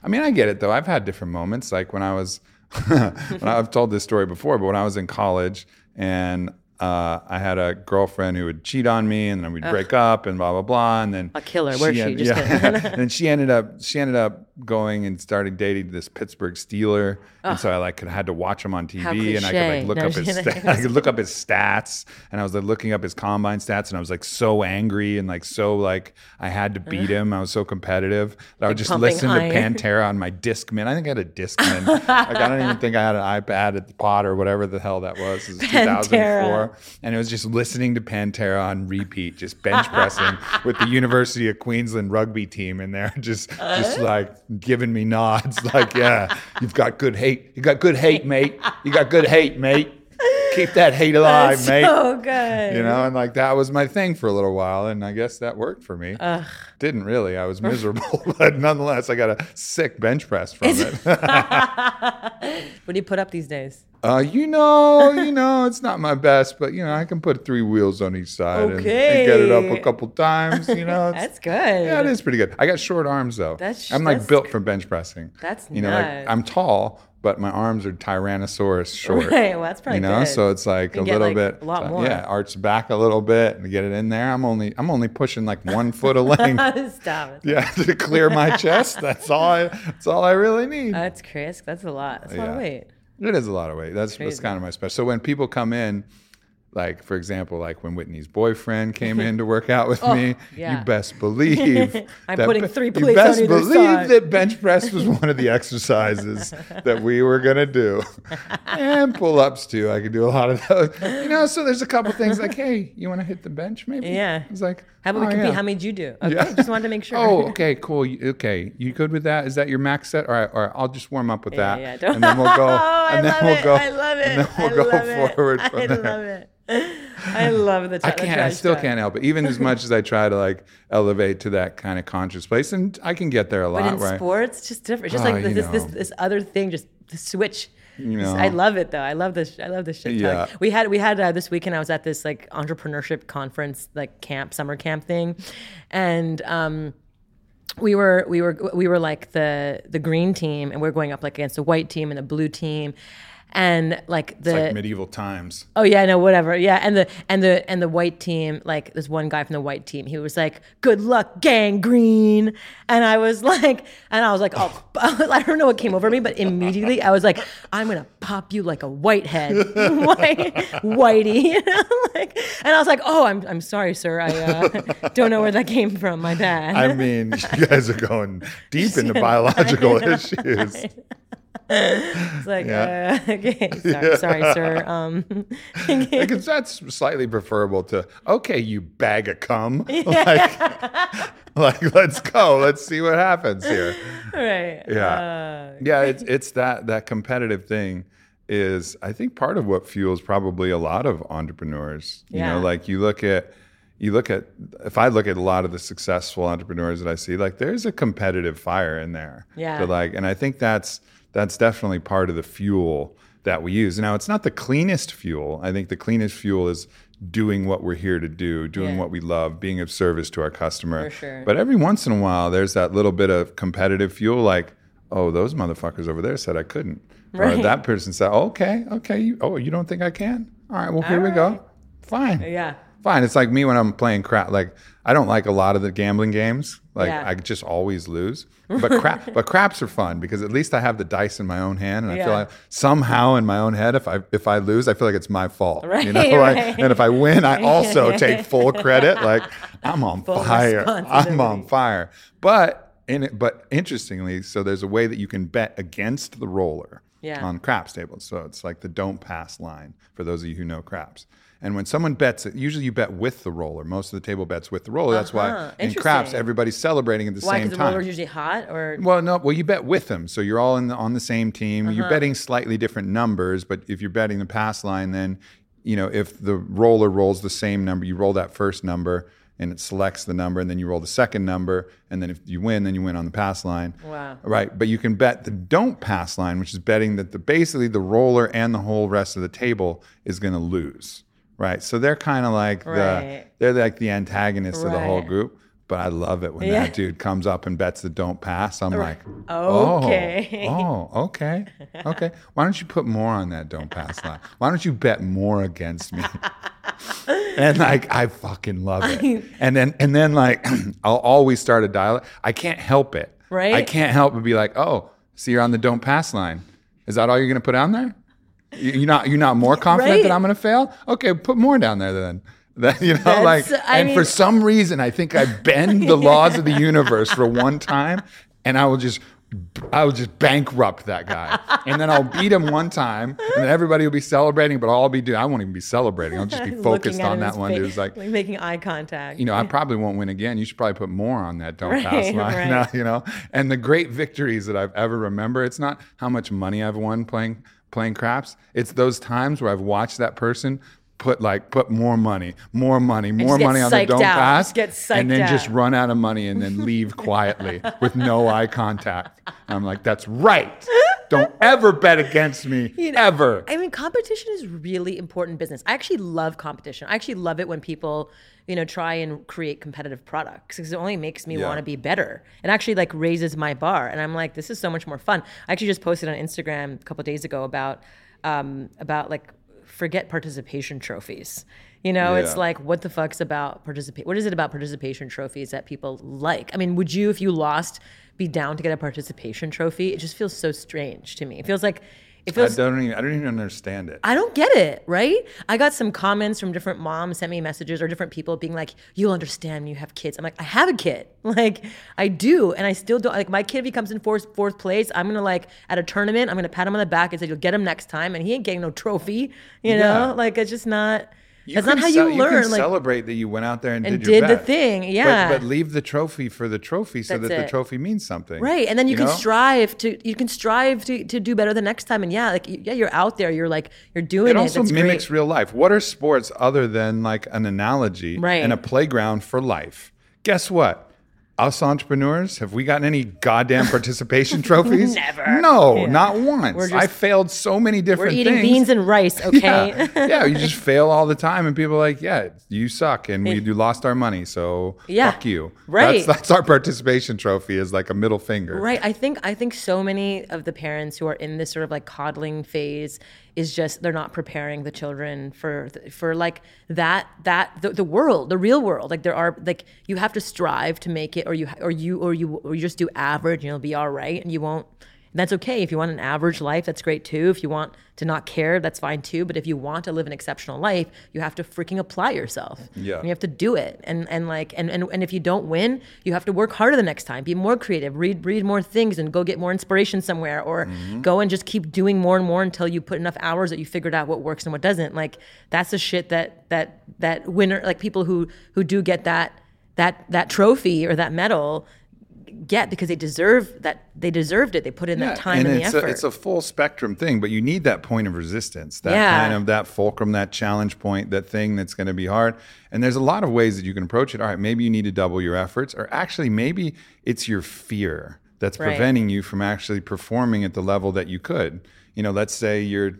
I mean, I get it though. I've had different moments. Like when I was, [LAUGHS] when I've told this story before, but when I was in college and uh, I had a girlfriend who would cheat on me, and then we'd break up, and blah blah blah, and then A killer. Where's she? en- Just [LAUGHS] kidding. and then she ended up she ended up going and started dating this Pittsburgh Steeler, and so I like had to watch him on TV, and I could like look No, up his sta- [LAUGHS] I could look up his stats, and I was like looking up his combine stats, and I was like so angry and like so like I had to beat him. I was so competitive I would just listen iron. to Pantera on my Discman. I think I had a Discman. like I don't even think I had an iPad at the pot or whatever the hell that was. It [LAUGHS] was 2004, and it was just listening to Pantera on repeat, just bench pressing [LAUGHS] with the University of Queensland rugby team in there, just just like giving me nods, like yeah, you've got good hate, you got good hate, mate, you got good hate, mate. Keep that hate alive, That's mate. so good. You know, and like that was my thing for a little while, and I guess that worked for me. Didn't really. I was miserable, [LAUGHS] but nonetheless, I got a sick bench press from it. [LAUGHS] What do you put up these days? Uh, you know, you know, it's not my best, but you know, I can put three wheels on each side and, and get it up a couple times. You know, [LAUGHS] That's good. yeah, it is pretty good. I got short arms though. That's- I'm like that's- built for bench pressing. That's you know, like. I'm tall, but my arms are Tyrannosaurus [LAUGHS] short. Right. Well, that's probably you know, good. so it's like You a little like, bit, a lot so, more. yeah, arch back a little bit and get it in there. I'm only, I'm only pushing like one foot of [LAUGHS] length. Stop it. [LAUGHS] yeah, to clear my chest. That's all. I, that's all I really need. That's crazy. That's a lot. That's a lot of weight. It is a lot of weight. That's, that's kind of my special. So when people come in, like for example, like when Whitney's boyfriend came [LAUGHS] in to work out with oh, me, Oh, yeah. you best believe [LAUGHS] I'm that putting three you plates best on either believe side. that bench press was one of the exercises [LAUGHS] that we were gonna do, and pull ups too. I could do a lot of those. You know, so there's a couple things like, hey, you want to hit the bench? Maybe. Yeah. It's like, How about we oh, compete? yeah. How many did you do? Okay. Yeah. Just wanted to make sure. Oh, okay, cool. Okay, you good with that? Is that your max set? All right, all right. I'll just warm up with Yeah, that, yeah. Don't- and then we'll go. Oh, I then love we'll it. go. I love it. And then we'll I go love it. forward I there. love it. [LAUGHS] I love the. I can't. I still can't help it. Even as much as I try to like elevate to that kind of conscious place, and I can get there a lot. But in right? sports, it's just different. Just Oh, like you this, this, this other thing, just the switch. You know. I love it though. I love this. I love this shit. Yeah. talk. We had we had uh, this weekend. I was at this like entrepreneurship conference, like camp, summer camp thing, and um, we were we were we were like the the green team, and we are going up like against the white team and the blue team. And like the It's like medieval times. Oh yeah, no, whatever. Yeah, and the and the and the white team, like this one guy from the white team, he was like, "Good luck, gangrene," and I was [LAUGHS] like, and I was like, oh, [LAUGHS] I don't know what came over me, but immediately I was like, I'm gonna pop you like a whitehead, [LAUGHS] white, whitey, like, and I was like, oh, I'm I'm sorry, sir, I uh, don't know where that came from. My bad. I mean, you guys are going deep into biological issues. It's like, uh, [LAUGHS] okay, sorry, [LAUGHS] sorry, sir. Um, [LAUGHS] Because that's slightly preferable to okay, you bag of cum. Like, like, let's go. Let's see what happens here. right. Yeah. Uh, Yeah, it's it's that that competitive thing is I think part of what fuels probably a lot of entrepreneurs. You Yeah. know, like you look at you look at if I look at a lot of the successful entrepreneurs that I see, like there's a competitive fire in there. Yeah. Like and I think that's that's definitely part of the fuel that we use. Now it's not the cleanest fuel. I think the cleanest fuel is doing what we're here to do, doing Yeah. what we love, being of service to our customer. For sure. But every once in a while, there's that little bit of competitive fuel, like, oh, those motherfuckers over there said I couldn't, or that person said, okay, okay, you, oh, you don't think I can? All right, well, here we go. Fine, yeah. Fine. It's like me when I'm playing crap. Like, I don't like a lot of the gambling games. Like, Yeah. I just always lose. But [LAUGHS] crap, but craps are fun because at least I have the dice in my own hand, and I feel like somehow in my own head, if I if I lose, I feel like it's my fault. Right, you know, [LAUGHS] like, right. and if I win, I also [LAUGHS] take full credit. Like, I'm on Full fire. I'm on fire. But in it, but interestingly, so there's a way that you can bet against the roller Yeah. on craps tables. So it's like the don't pass line for those of you who know craps. And when someone bets it, usually you bet with the roller. Most of the table bets with the roller. That's Uh-huh. why in craps Interesting. everybody's celebrating at the Why? same Because the roller's usually hot, or Well, no. Well, you bet with them, so you're all in the, on the same team. Uh-huh. You're betting slightly different numbers, but if you're betting the pass line, then you know if the roller rolls the same number, you roll that first number, and it selects the number, and then you roll the second number, and then if you win, then you win on the pass line. Wow. Right, but you can bet the don't pass line, which is betting that the basically the roller and the whole rest of the table is going to lose. Right, so they're kind of like the they're like the antagonists of the whole group. But I love it when Yeah. that dude comes up and bets the don't pass. I'm like, oh, Okay. Oh, okay. Okay. [LAUGHS] Why don't you put more on that don't pass line? Why don't you bet more against me? [LAUGHS] and like I fucking love it. And then and then like [CLEARS THROAT] I'll always start a dialogue. I can't help it. Right? I can't help but be like, oh, so you're on the don't pass line. Is that all you're gonna put on there? You- You're not you're not more confident Right. that I'm gonna fail? Okay, put more down there then. [LAUGHS] That, you know, That's- like, I and for some reason, I think I bend the [LAUGHS] laws of the universe for one time, and I will just, I will just bankrupt that guy, and then I'll beat him one time, and then everybody will be celebrating, but I'll be doing, I won't even be celebrating. I'll just be [LAUGHS] focused on that one dude. It's like, making eye contact. you know, I probably won't win again. You should probably put more on that don't Right, pass line. right. Now, you know, and the great victories that I've ever remember, it's not how much money I've won playing playing craps. It's those times where I've watched that person put like put more money, more money, more money on the don't out. pass, and then just run out of money and then leave [LAUGHS] quietly with no eye contact. And I'm like, that's right. Don't ever bet against me, ever. I mean, competition is really important business. I actually love competition. I actually love it when people, you know, try and create competitive products because it only makes me Yeah. want to be better. It actually like raises my bar, and I'm like, this is so much more fun. I actually just posted on Instagram a couple days ago about um, about like forget participation trophies. You know, it's like what the fuck's about participate? What is it about participation trophies that people like? I mean, would you, if you lost, be down to get a participation trophy? It just feels so strange to me. It feels like it I don't even I don't even understand it. I don't get it, right? I got some comments from different moms sent me messages or different people being like, "You'll understand when you have kids." I'm like, "I have a kid, [LAUGHS] like I do, and I still don't." Like my kid, if he comes in fourth fourth place, I'm gonna like at a tournament, I'm gonna pat him on the back and say, "You'll get him next time," and he ain't getting no trophy, you Yeah. know? Like it's just not. You that's not how ce- you learn. can like celebrate that you went out there and, and did, your did the thing, But- yeah. But, leave the trophy for the trophy so That's that the trophy means something. Right, and then you, can know? strive to you can strive to, to do better the next time, and yeah, like yeah, you're out there, you're like you're doing It it. also That's mimics great. real life. What are sports other than like an analogy Right. and a playground for life? Guess what? Us entrepreneurs, have we gotten any goddamn participation [LAUGHS] trophies? Never. No, Yeah. not once. Just- I failed so many different We're eating things. beans and rice, [LAUGHS] okay? Yeah. yeah, you just [LAUGHS] fail all the time, and people are like, "Yeah, you suck," and we do lost our money, so Yeah. fuck you. Right. That's, that's our participation trophy is like a middle finger. Right. I think I think so many of the parents who are in this sort of like coddling phase is just they're not preparing the children for for like that that the, the world, the real world. Like there are like you have to strive to make it, or you or you or you or you just do average, and you'll be all right, and you won't. And that's okay. If you want an average life, that's great too. If you want to not care, that's fine too. But if you want to live an exceptional life, you have to freaking apply yourself. Yeah. And you have to do it. And and like and, and and if you don't win, you have to work harder the next time. Be more creative. Read read more things and go get more inspiration somewhere or mm-hmm. go and just keep doing more and more until you put enough hours that you figured out what works and what doesn't. Like that's the shit that that that winner like people who who do get that that that trophy or that medal get because they deserve that they deserved it. They put in that time and and, the effort. A, it's a full spectrum thing, but you need that point of resistance, that Yeah. kind of that fulcrum, that challenge point, that thing that's going to be hard. And there's a lot of ways that you can approach it. All right, maybe you need to double your efforts, or actually, maybe it's your fear that's Right. preventing you from actually performing at the level that you could. You know, let's say you're.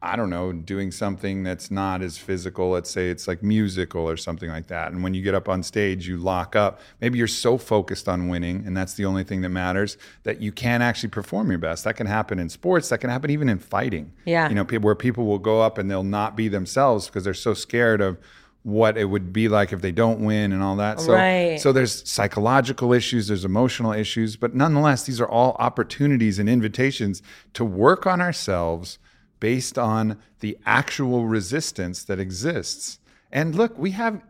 I don't know, doing something that's not as physical. Let's say it's like musical or something like that. And when you get up on stage, you lock up. Maybe you're so focused on winning, and that's the only thing that matters, that you can't actually perform your best. That can happen in sports. That can happen even in fighting. Yeah. You know, where people will go up and they'll not be themselves because they're so scared of what it would be like if they don't win and all that. So, Right. so there's psychological issues, there's emotional issues, but nonetheless, these are all opportunities and invitations to work on ourselves based on the actual resistance that exists. And look, we have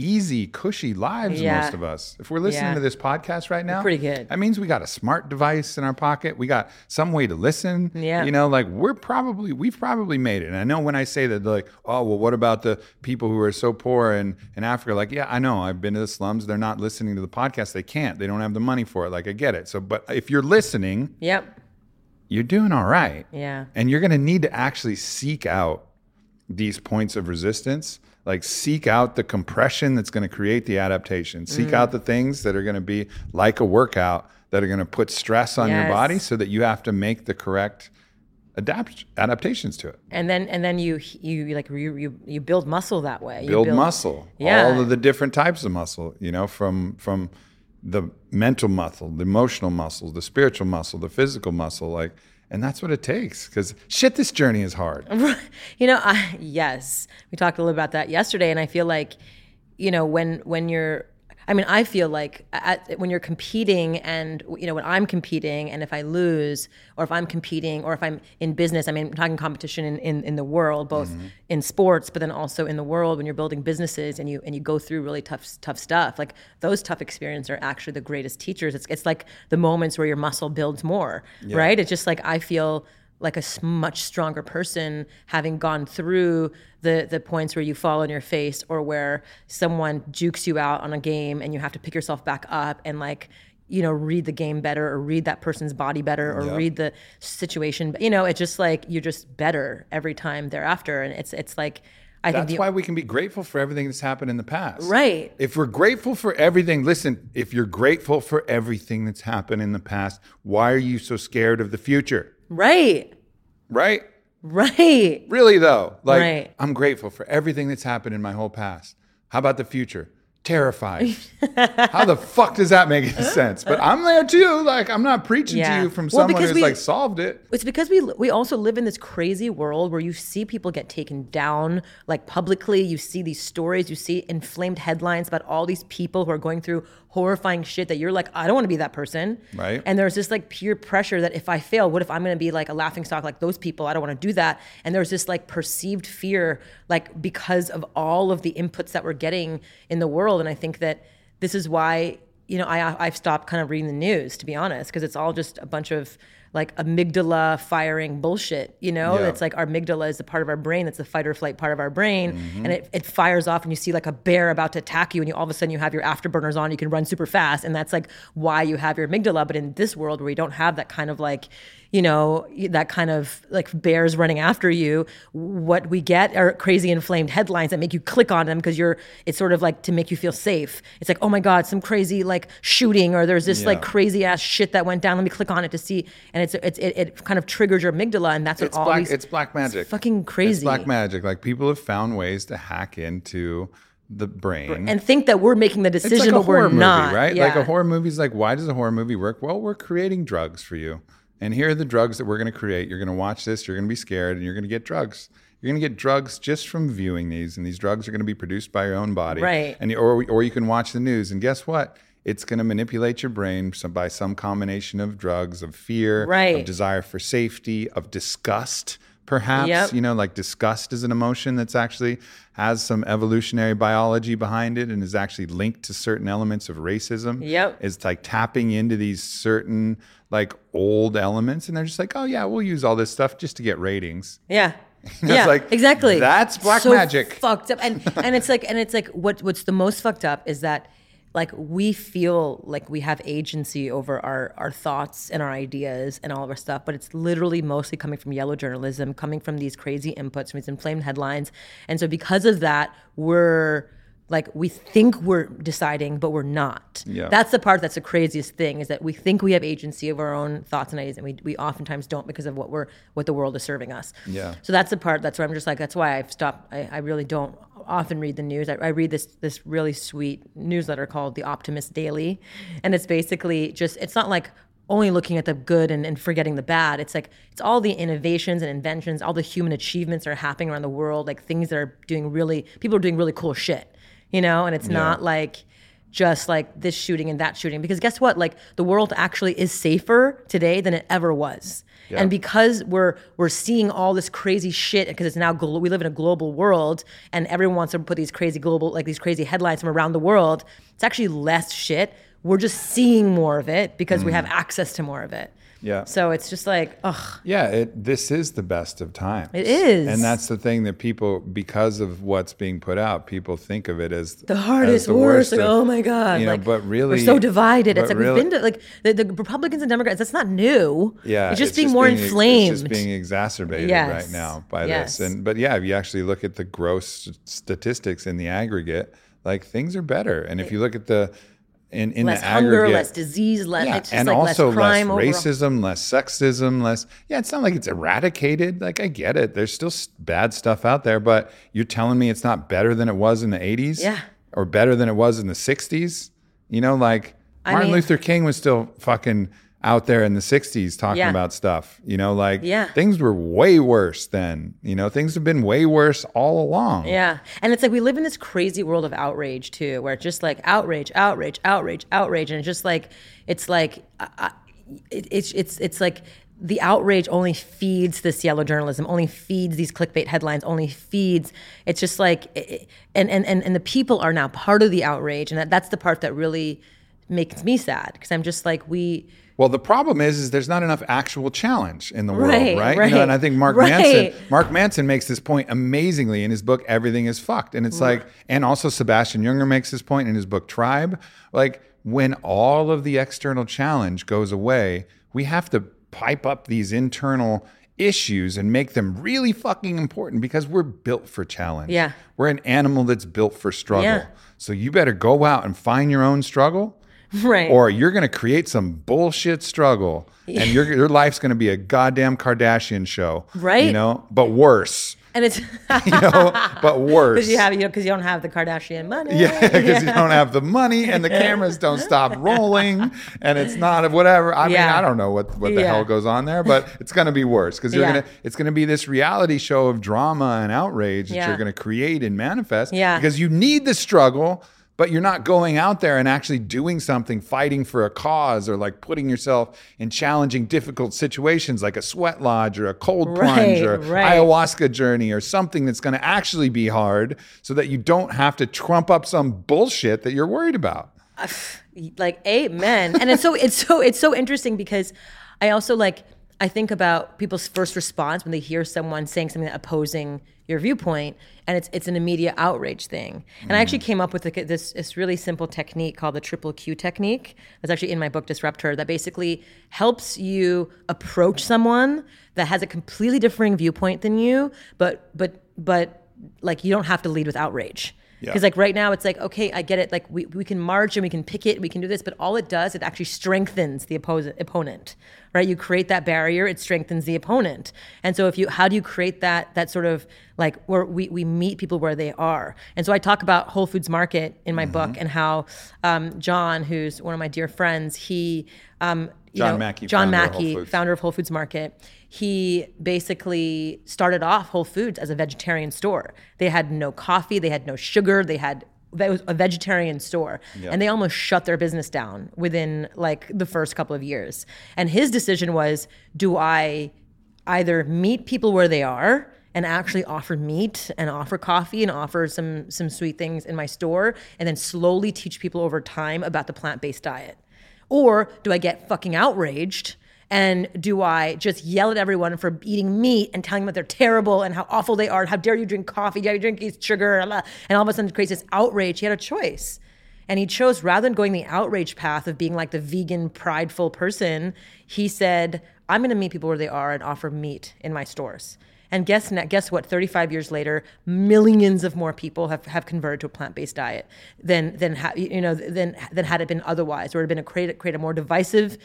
easy, cushy lives, Yeah. most of us. If we're listening Yeah. to this podcast right now, pretty good. That means we got a smart device in our pocket. We got some way to listen. Yeah. You know, like we're probably we've probably made it. And I know when I say that, they're like, oh well, what about the people who are so poor in in Africa? Like, yeah, I know. I've been to the slums. They're not listening to the podcast. They can't. They don't have the money for it. Like, I get it. So, but if you're listening, yep. You're doing all right. Yeah. And you're going to need to actually seek out these points of resistance, like seek out the compression that's going to create the adaptation, seek mm. out the things that are going to be like a workout that are going to put stress on your body so that you have to make the correct adapt adaptations to it. And then and then you you like you you, you build muscle that way. You Build, muscle. Yeah. All of the different types of muscle, you know, from from the mental muscle, the emotional muscle, the spiritual muscle, the physical muscle, like and that's what it takes because shit this journey is hard. [LAUGHS] You know, I, yes, we talked a little about that yesterday, and I feel like, you know, when when you're, I mean, I feel like at, when you're competing, and you know, when I'm competing, and if I lose, or if I'm competing, or if I'm in business, I mean, I'm talking competition in, in, in the world, both mm-hmm. in sports, but then also in the world when you're building businesses and you and you go through really tough tough stuff. Like those tough experiences are actually the greatest teachers. It's it's like the moments where your muscle builds more, right? It's just like I feel like a much stronger person having gone through the the points where you fall on your face or where someone jukes you out on a game and you have to pick yourself back up and like you know read the game better or read that person's body better or read the situation you know it's just like you're just better every time thereafter and it's it's like I That's think the, why we can be grateful for everything that's happened in the past. Right. If we're grateful for everything, listen, if you're grateful for everything that's happened in the past, why are you so scared of the future? Right Right? right Really, though. Like, Right. I'm grateful for everything that's happened in my whole past. How about the future? Terrified. [LAUGHS] How the fuck does that make any sense? But I'm there too. Like, I'm not preaching Yeah. to you from Well, someone who's we- like solved it. It's because we we also live in this crazy world where you see people get taken down like publicly. You see these stories, you see inflamed headlines about all these people who are going through horrifying shit that you're like, I don't want to be that person. Right. And there's this like peer pressure that if I fail, what if I'm going to be like a laughing stock like those people? I don't want to do that. And there's this like perceived fear like because of all of the inputs that we're getting in the world. And I think that this is why you know, I I've stopped kind of reading the news to be honest, because it's all just a bunch of like amygdala firing bullshit. You know, Yeah. it's like our amygdala is the part of our brain that's the fight or flight part of our brain, mm-hmm. and it, it fires off, and you see like a bear about to attack you, and you all of a sudden you have your afterburners on, you can run super fast, and that's like why you have your amygdala. But in this world where you don't have that kind of like you know that kind of like bears running after you what we get are crazy inflamed headlines that make you click on them because you're it's sort of like to make you feel safe it's like oh my god some crazy like shooting or there's this like crazy ass shit that went down let me click on it to see and it's, it's it, it kind of triggers your amygdala and that's what It's all black. these It's black magic. fucking crazy It's black magic. Like people have found ways to hack into the brain. and think that we're making the it's decision like a but we're horror movie, not right? yeah. Like a horror movie's like, why does a horror movie work? Well, we're creating drugs for you. And here are the drugs that we're going to create. You're going to watch this, you're going to be scared, and you're going to get drugs. You're going to get drugs just from viewing these, and these drugs are going to be produced by your own body. Right. And or or you can watch the news, and guess what? It's going to manipulate your brain some, by some combination of drugs, of fear, Right. of desire for safety, of disgust, perhaps. Yep. You know, like disgust is an emotion that's actually has some evolutionary biology behind it and is actually linked to certain elements of racism. Yep. It's like tapping into these certain like old elements and they're just like, oh yeah, we'll use all this stuff just to get ratings. Yeah. [LAUGHS] It's yeah, like, exactly. that's black So magic. Fucked up, and [LAUGHS] and it's like, and it's like, what what's the most fucked up is that, like, we feel like we have agency over our our thoughts and our ideas and all of our stuff, but it's literally mostly coming from yellow journalism, coming from these crazy inputs, from these inflamed headlines, and so because of that, we're like we think we're deciding but we're not Yeah. that's the part that's the craziest thing is that we think we have agency of our own thoughts and ideas and we, we oftentimes don't because of what we're what the world is serving us Yeah. so that's the part that's where i'm just like that's why i've stopped i, I really don't often read the news I, I read this this really sweet newsletter called the optimist daily and it's basically just it's not like only looking at the good and, and forgetting the bad. It's like it's all the innovations and inventions, all the human achievements that are happening around the world, like things that are doing really people are doing really cool shit, you know. And it's not like just like this shooting and that shooting because guess what? Like the world actually is safer today than it ever was. And because we're we're seeing all this crazy shit because it's now glo- we live in a global world and everyone wants to put these crazy global like these crazy headlines from around the world. It's actually less shit. We're just seeing more of it because we mm. have access to more of it. Yeah. So it's just like, ugh. Yeah, it, this is the best of times. It is. And that's the thing that people, because of what's being put out, people think of it as The hardest, as the worst. Like, of- oh my god! You know, like, but really, we're so divided. It's like really- we've been to like the, the Republicans and Democrats. That's not new. Yeah, it's just being more being- inflamed. It's just being exacerbated Yes. right now by Yes. this. And but yeah, if you actually look at the gross statistics in the aggregate, like things are better. And if you look at the in in less the hunger, aggregate, less disease, less yeah, it's and like also less crime less racism, less sexism, less. Yeah, it's not like it's eradicated. Like I get it. There's still bad stuff out there, but you're telling me it's not better than it was in the 80s, Yeah. or better than it was in the 60s. You know, like Martin mean- Luther King was still fucking out there in the 60s talking Yeah. about stuff. You know, like Yeah. things were way worse then. You know, things have been way worse all along. Yeah. And it's like we live in this crazy world of outrage too, where it's just like outrage, outrage, outrage, outrage. And it's just like, it's like, I- it, it's, it's, it's like, the outrage only feeds this yellow journalism, only feeds these clickbait headlines, only feeds. It's just like, it- it- and and and and the people are now part of the outrage, and that, that's the part that really makes me sad because I'm just like we. Well, the problem is, is there's not enough actual challenge in the world, Right, right? You know, and I think Mark right. Manson, Mark Manson makes this point amazingly in his book "Everything Is Fucked," and it's like, and also Sebastian Junger makes this point in his book "Tribe." Like, when all of the external challenge goes away, we have to pipe up these internal issues and make them really fucking important because we're built for challenge. Yeah. we're an animal that's built for struggle. Yeah. So you better go out and find your own struggle [LAUGHS] Right. or you're going to create some bullshit struggle and your [LAUGHS] your life's going to be a goddamn Kardashian show. Right. You know, but worse. and it's [LAUGHS] You know, but worse. because you have you know because you don't have the Kardashian money. yeah, because you don't have the money and the cameras don't stop rolling and it's not of whatever. I mean, I don't know what, what the Yeah. hell goes on there, but it's going to be worse because you're Yeah. going to it's going to be this reality show of drama and outrage that Yeah. you're going to create and manifest Yeah. because you need the struggle. But you're not going out there and actually doing something, fighting for a cause, or like putting yourself in challenging, difficult situations like a sweat lodge or a cold plunge Right, or right. ayahuasca journey or something that's going to actually be hard so that you don't have to trump up some bullshit that you're worried about. like amen and it's so it's so it's so interesting because i also like I think about people's first response when they hear someone saying something opposing your viewpoint, and it's it's an immediate outrage thing. And I actually mm. came up with a, this this really simple technique called the triple Q technique. That's actually in my book Disrupt-Her. That basically helps you approach someone that has a completely differing viewpoint than you, but but but like you don't have to lead with outrage. Yeah. Because like right now it's like okay I get it. Like we, we can march and we can pick it we can do this but all it does it actually strengthens the opposite opponent right? You create that barrier it strengthens the opponent. And so if you how do you create that that sort of like where we, we meet people where they are? And so I talk about Whole Foods Market in my book and how um, John who's one of my dear friends he um, you John know, Mackey, John founder Mackey Foods. founder of Whole Foods Market, he basically started off Whole Foods as a vegetarian store. They had no coffee, they had no sugar, they had that was a vegetarian store and they almost shut their business down within like the first couple of years and his decision was do i either meet people where they are and actually offer meat and offer coffee and offer some some sweet things in my store and then slowly teach people over time about the plant-based diet or do I get fucking outraged? And do I just yell at everyone for eating meat and telling them that they're terrible and how awful they are how dare you drink coffee, dare you drink sugar, and all of a sudden it creates this outrage. He had a choice. And he chose, rather than going the outrage path of being like the vegan, prideful person, he said, I'm going to meet people where they are and offer meat in my stores. And guess guess what? 35 years later, millions of more people have, have converted to a plant based diet than than ha- you know than than had it been otherwise, or it had been a create create a more divisive,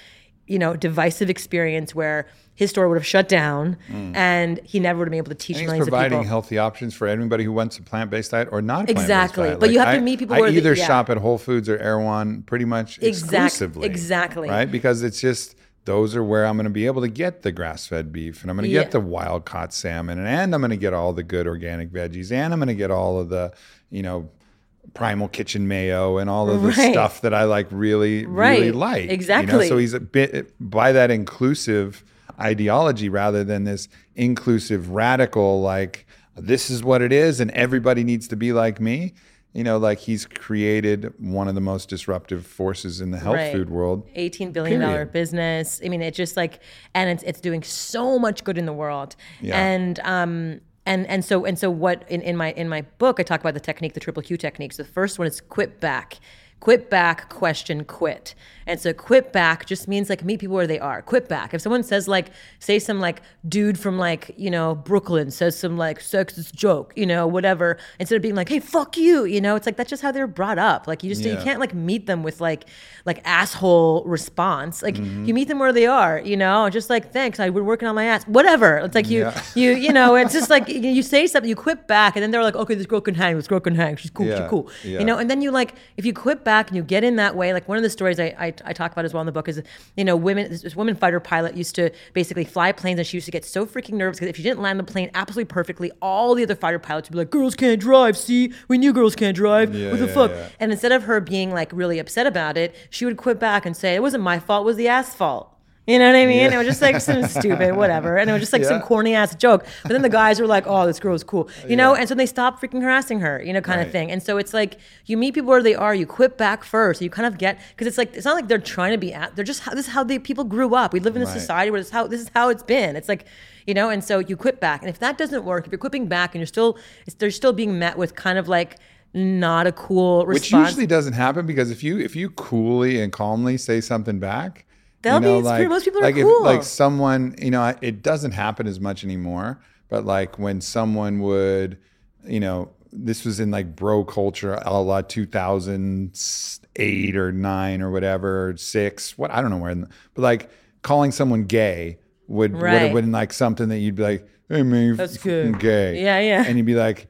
you know, divisive experience where his store would have shut down and he never would have been able to teach Mm. He's millions of providing people. healthy options for anybody who wants a plant-based diet or not Exactly. diet. But you have to meet people I where they- either yeah. shop at Whole Foods or Erewhon pretty much Exact- exclusively. exactly. Right? Because it's just those are where I'm going to be able to get the grass-fed beef and I'm going to Yeah. get the wild-caught salmon and, and I'm going to get all the good organic veggies and I'm going to get all of the, you know, primal kitchen mayo and all of the Right. stuff that I like really really Right. like. You know? Exactly. So he's a bit by that inclusive ideology rather than this inclusive radical like this is what it is and everybody needs to be like me you know like he's created one of the most disruptive forces in the health Right. food world eighteen billion dollar business. I mean, it's just like, and it's it's doing so much good in the world. Yeah. And um and and so and so what in, in my in my book I talk about the technique, the triple Q techniques. The first one is quip back. Quip back, question, quit. And so quip back just means like meet people where they are. Quip back. If someone says like, say some like dude from like, you know, Brooklyn says some like sexist joke, you know, whatever, instead of being like, hey, fuck you, you know, it's like that's just how they're brought up. Like you just you can't like meet them with like like asshole response. Like Mm-hmm. you meet them where they are, you know, just like thanks, I we're working on my ass. Whatever. It's like you Yeah. you you know, it's just like [LAUGHS] you, say something, you quip back, and then they're like, okay, this girl can hang, this girl can hang, she's cool, Yeah. she's cool. Yeah. You know, and then you like if you quip back and you get in that way, like one of the stories I, I, I talk about as well in the book is, you know, women this, this woman fighter pilot used to basically fly planes and she used to get so freaking nervous because if she didn't land the plane absolutely perfectly, all the other fighter pilots would be like, girls can't drive, see? We knew girls can't drive. Yeah, what the yeah, fuck? yeah. And instead of her being like really upset about it, she would quip back and say, it wasn't my fault, it was the ass fault. You know what I mean? It was just like some [LAUGHS] stupid, whatever. And it was just like some corny ass joke. But then the guys were like, oh, this girl's cool. You know? And so they stopped freaking harassing her, you know, kind of thing. And so it's like you meet people where they are, you quip back first. You kind of get, because it's like, it's not like they're trying to be at, they're just, how, this is how they people grew up. We live in a Right. society where this is how, this is how it's been. It's like, you know, and so you quip back. And if that doesn't work, if you're quipping back and you're still, they're still being met with kind of like, not a cool response. which usually doesn't happen because if you if you coolly and calmly say something back They'll you know, be- like, most people are like cool. if like someone you know it doesn't happen as much anymore but like when someone would you know this was in like bro culture a la 2008 or 9 or whatever or 6 what I don't know where but like calling someone gay would would have been like something that you'd be like hey man you're That's good. gay Yeah, yeah. and you'd be like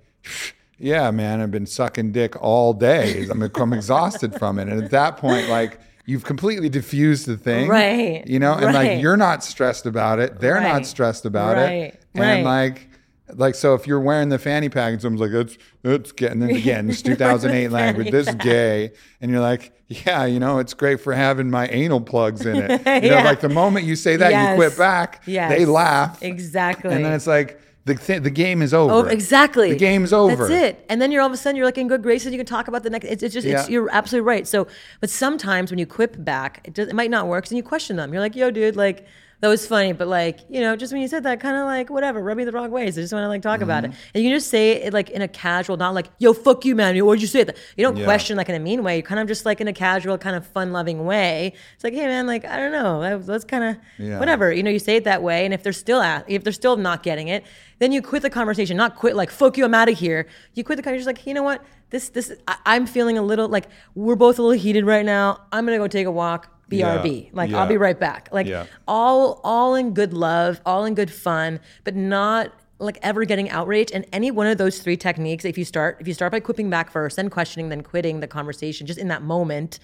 yeah, man, I've been sucking dick all day. I'm, I'm exhausted from it. And at that point, like, you've completely diffused the thing. Right, You know, and right. like, you're not stressed about it. They're Right, not stressed about right, it. And right. like, like, so if you're wearing the fanny pack and someone's like, it's it's getting, then again, this [LAUGHS] 2008 language, this is gay. And you're like, yeah, you know, it's great for having my anal plugs in it. [LAUGHS] You know, like the moment you say that, Yes. you quip back, Yes. they laugh. Exactly. And then it's like, the, th- the game is over. Oh, exactly. The game's over. That's it. And then you're all of a sudden you're like in good graces. You can talk about the next. It's, it's just it's, you're absolutely right. So, but sometimes when you quip back, it, does, it might not work. And you question them. You're like, yo, dude, like. That was funny, but like, you know, just when you said that, kind of like, whatever, rub me the wrong ways. I just want to like talk about it. Mm-hmm. And you can just say it like in a casual, not like, yo, fuck you, man. Why'd you say that? You don't Yeah. question like in a mean way. You kind of just like in a casual, kind of fun loving way. It's like, hey, man, like, I don't know. That, that's kind of Yeah. whatever. You know, you say it that way. And if they're still at, if they're still not getting it, then you quit the conversation, not quit like, fuck you, I'm out of here. You quit the conversation, you're just like, you know what? This, this, I, I'm feeling a little like we're both a little heated right now. I'm to go take a walk. BRB. Like Yeah. I'll be right back. Like Yeah. all all in good love, all in good fun, but not like ever getting outraged. And any one of those three techniques, if you start if you start by quipping back first, then questioning, then quitting the conversation, just in that moment,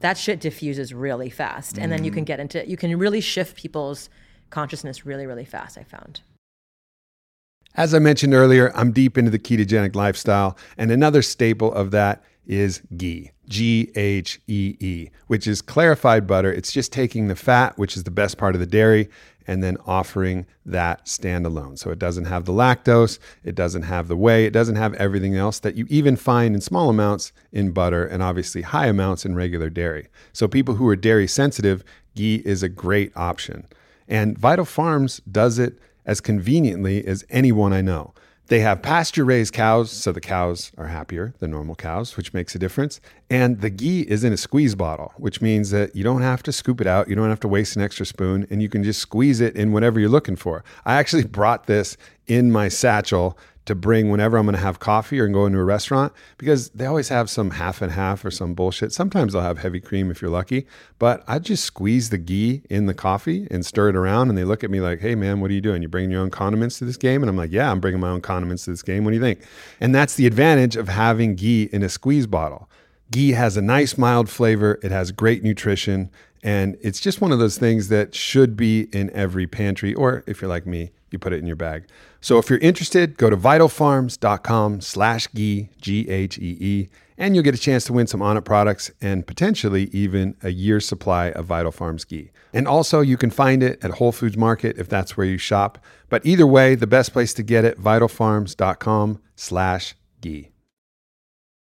that shit diffuses really fast. And then you mm-hmm. can get into you can really shift people's consciousness really, really fast, I found. As I mentioned earlier, I'm deep into the ketogenic lifestyle, and another staple of that is ghee. G H E E, which is clarified butter. It's just taking the fat, which is the best part of the dairy, and then offering that standalone. So it doesn't have the lactose, it doesn't have the whey, it doesn't have everything else that you even find in small amounts in butter and obviously high amounts in regular dairy. So people who are dairy sensitive, ghee is a great option. And Vital Farms does it as conveniently as anyone I know. They have pasture raised cows, so the cows are happier than normal cows, which makes a difference. And the ghee is in a squeeze bottle, which means that you don't have to scoop it out. You don't have to waste an extra spoon, and you can just squeeze it in whatever you're looking for. I actually [LAUGHS] brought this in my satchel to bring whenever I'm going to have coffee or go into a restaurant because they always have some half and half or some bullshit. Sometimes they'll have heavy cream if you're lucky, but I just squeeze the ghee in the coffee and stir it around. And they look at me like, hey, man, what are you doing? You bringing your own condiments to this game? And I'm like, yeah, I'm bringing my own condiments to this game. What do you think? And that's the advantage of having ghee in a squeeze bottle. Ghee has a nice mild flavor, it has great nutrition, and it's just one of those things that should be in every pantry, or if you're like me, you put it in your bag. So if you're interested, go to vitalfarms.com slash ghee, G-H-E-E, and you'll get a chance to win some Onnit products and potentially even a year's supply of Vital Farms ghee. And also you can find it at Whole Foods Market if that's where you shop. But either way, the best place to get it, vitalfarms.com slash ghee.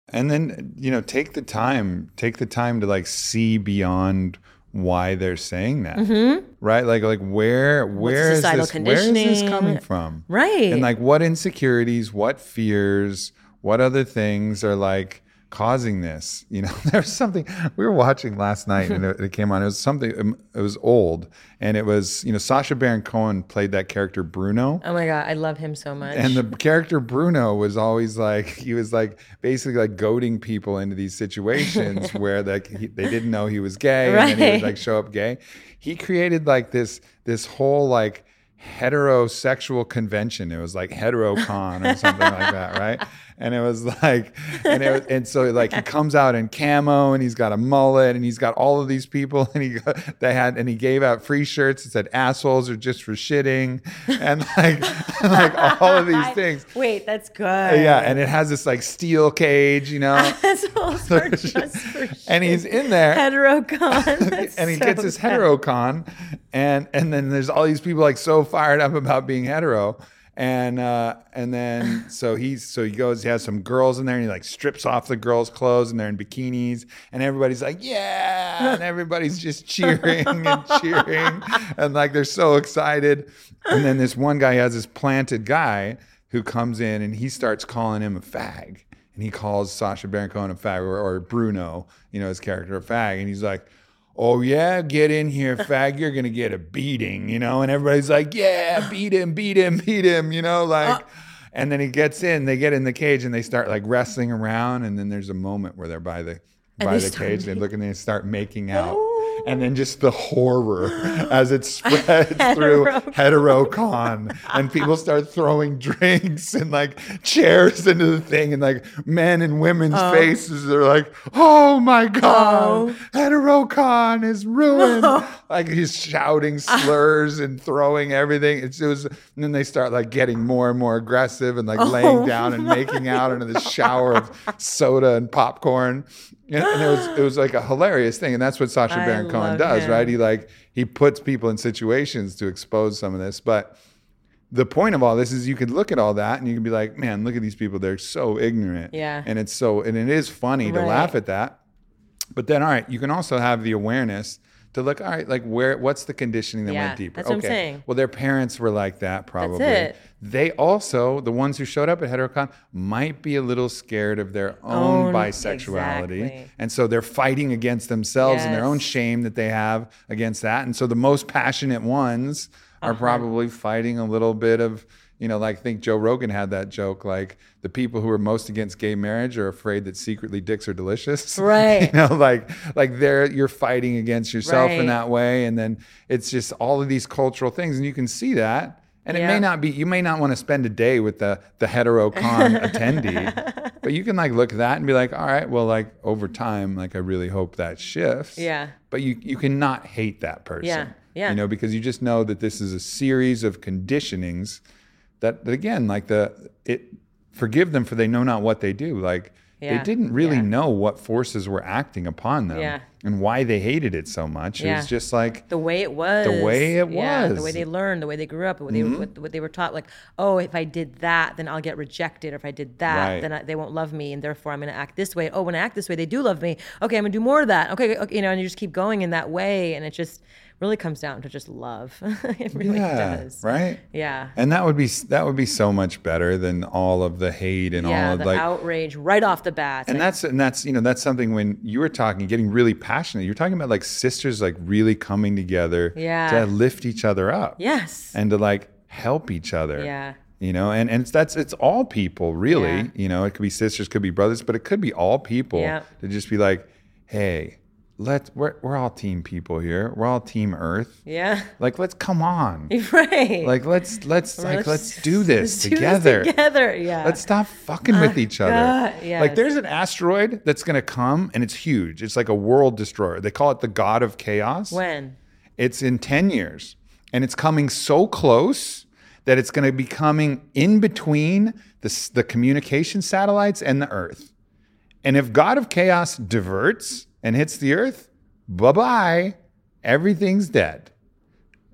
and then you know take the time take the time to like see beyond why they're saying that mm-hmm. Right? Like like where where is this where is this coming from? Right. and like what insecurities what fears what other things are like causing this you know [LAUGHS] there's something we were watching last night and it, it came on it was something um, it was old and it was you know sacha baron cohen played that character bruno Oh my god, I love him so much. and the character Bruno was always like [LAUGHS] he was like basically like goading people into these situations [LAUGHS] where like he, they didn't know he was gay right. and then he would like show up gay. He created like this this whole like heterosexual convention. It was like HeteroCon or something like that, right? And it was [LAUGHS] like, and it was, [LAUGHS] and so like he comes out in camo and he's got a mullet and he's got all of these people [LAUGHS] and he they had and he gave out free shirts that said assholes are just for shitting and like like all of these things. Wait, that's good. Yeah, and it has this like steel cage, you know. Assholes are just for and he's in there heterocon. And he so gets his heterocon and and then there's all these people like so fired up about being hetero and uh and then [SIGHS] so he's so he goes he has some girls in there and he like strips off the girls clothes and they're in bikinis and everybody's like yeah! And everybody's just [LAUGHS] cheering and cheering and like they're so excited. And then this one guy has this planted guy who comes in and he starts calling him a fag. And he calls Sacha Baron Cohen a fag or, or Bruno, you know, his character a fag, and he's like, "Oh yeah, get in here, [LAUGHS] fag! You're gonna get a beating," you know, and everybody's like, "Yeah, beat him, beat him, beat him," you know, like. and then he gets in, they get in the cage, and they start like wrestling around, and then there's a moment where they're by the And by the cage, they look and they start making out. And then just the horror [LAUGHS] as it spreads [LAUGHS] through HeteroCon, and people start throwing drinks and like chairs into the thing, and like men and women's oh. faces are like, "Oh my god, oh. HeteroCon is ruined!" [LAUGHS] Like he's shouting slurs and throwing everything. It's, it was, and then they start like getting more and more aggressive and like laying oh down and making out under the shower of soda and popcorn. And, and it was it was like a [GASPS] hilarious thing, and that's what Sacha I Baron Cohen does, him. right? He like he puts people in situations to expose some of this, but the point of all this is you could look at all that and you can be like, man, look at these people. They're so ignorant. Yeah. And it's so, and it is funny to laugh at that. But then, all right, you can also have the awareness to look, all right, like where, what's the conditioning that Yeah, went deeper? that's what I'm saying. Well, their parents were like that probably. That's it. They also, the ones who showed up at HeteroCon, might be a little scared of their own, Own- bisexuality. exactly. And so they're fighting against themselves and their own shame that they have against that. And so the most passionate ones are Uh-huh. probably fighting a little bit of, you know, like I think Joe Rogan had that joke, like the people who are most against gay marriage are afraid that secretly dicks are delicious. [LAUGHS] Right. you know, like like they're you're fighting against yourself in that way. And then it's just all of these cultural things. And you can see that. And it may not be you may not want to spend a day with the the hetero con [LAUGHS] attendee, but you can like look at that and be like, all right, well, like over time, like I really hope that shifts. Yeah. But you you cannot hate that person. Yeah, yeah. You know, because you just know that this is a series of conditionings that, that again, like the it forgive them for they know not what they do. Like Yeah, they didn't really yeah. know what forces were acting upon them Yeah. and why they hated it so much. It was just like the way it was, the way it yeah, the way they learned, the way they grew up, the way they Mm-hmm. what, what they were taught. Like, oh, if I did that, then I'll get rejected. Or if I did that, Right. then I, they won't love me, and therefore I'm going to act this way. Oh, when I act this way, they do love me. Okay, I'm going to do more of that. Okay, okay, you know, and you just keep going in that way, and it just really comes down to just love. [LAUGHS] it really yeah, does. right? Yeah. And that would be that would be so much better than all of the hate and yeah, all of the like outrage right off the bat. and Like, that's and that's you know that's something when you were talking getting really passionate you're talking about like sisters like really coming together Yeah. to lift each other up yes. and to like help each other Yeah. you know and and it's that's it's all people really Yeah. you know it could be sisters could be brothers but it could be all people Yeah. to just be like hey let's we're, we're all team people here we're all team earth yeah. like let's come on [LAUGHS] right. like let's let's like let's [LAUGHS] do this let's do together together. Yeah. Let's stop fucking with each uh, other. God, Like there's an asteroid that's gonna come and it's huge. It's like a world destroyer. They call it the god of chaos. when. It's in 10 years. And it's coming so close that it's gonna be coming in between the, the communication satellites and the Earth. And if God of Chaos diverts and hits the Earth, bye-bye. Everything's dead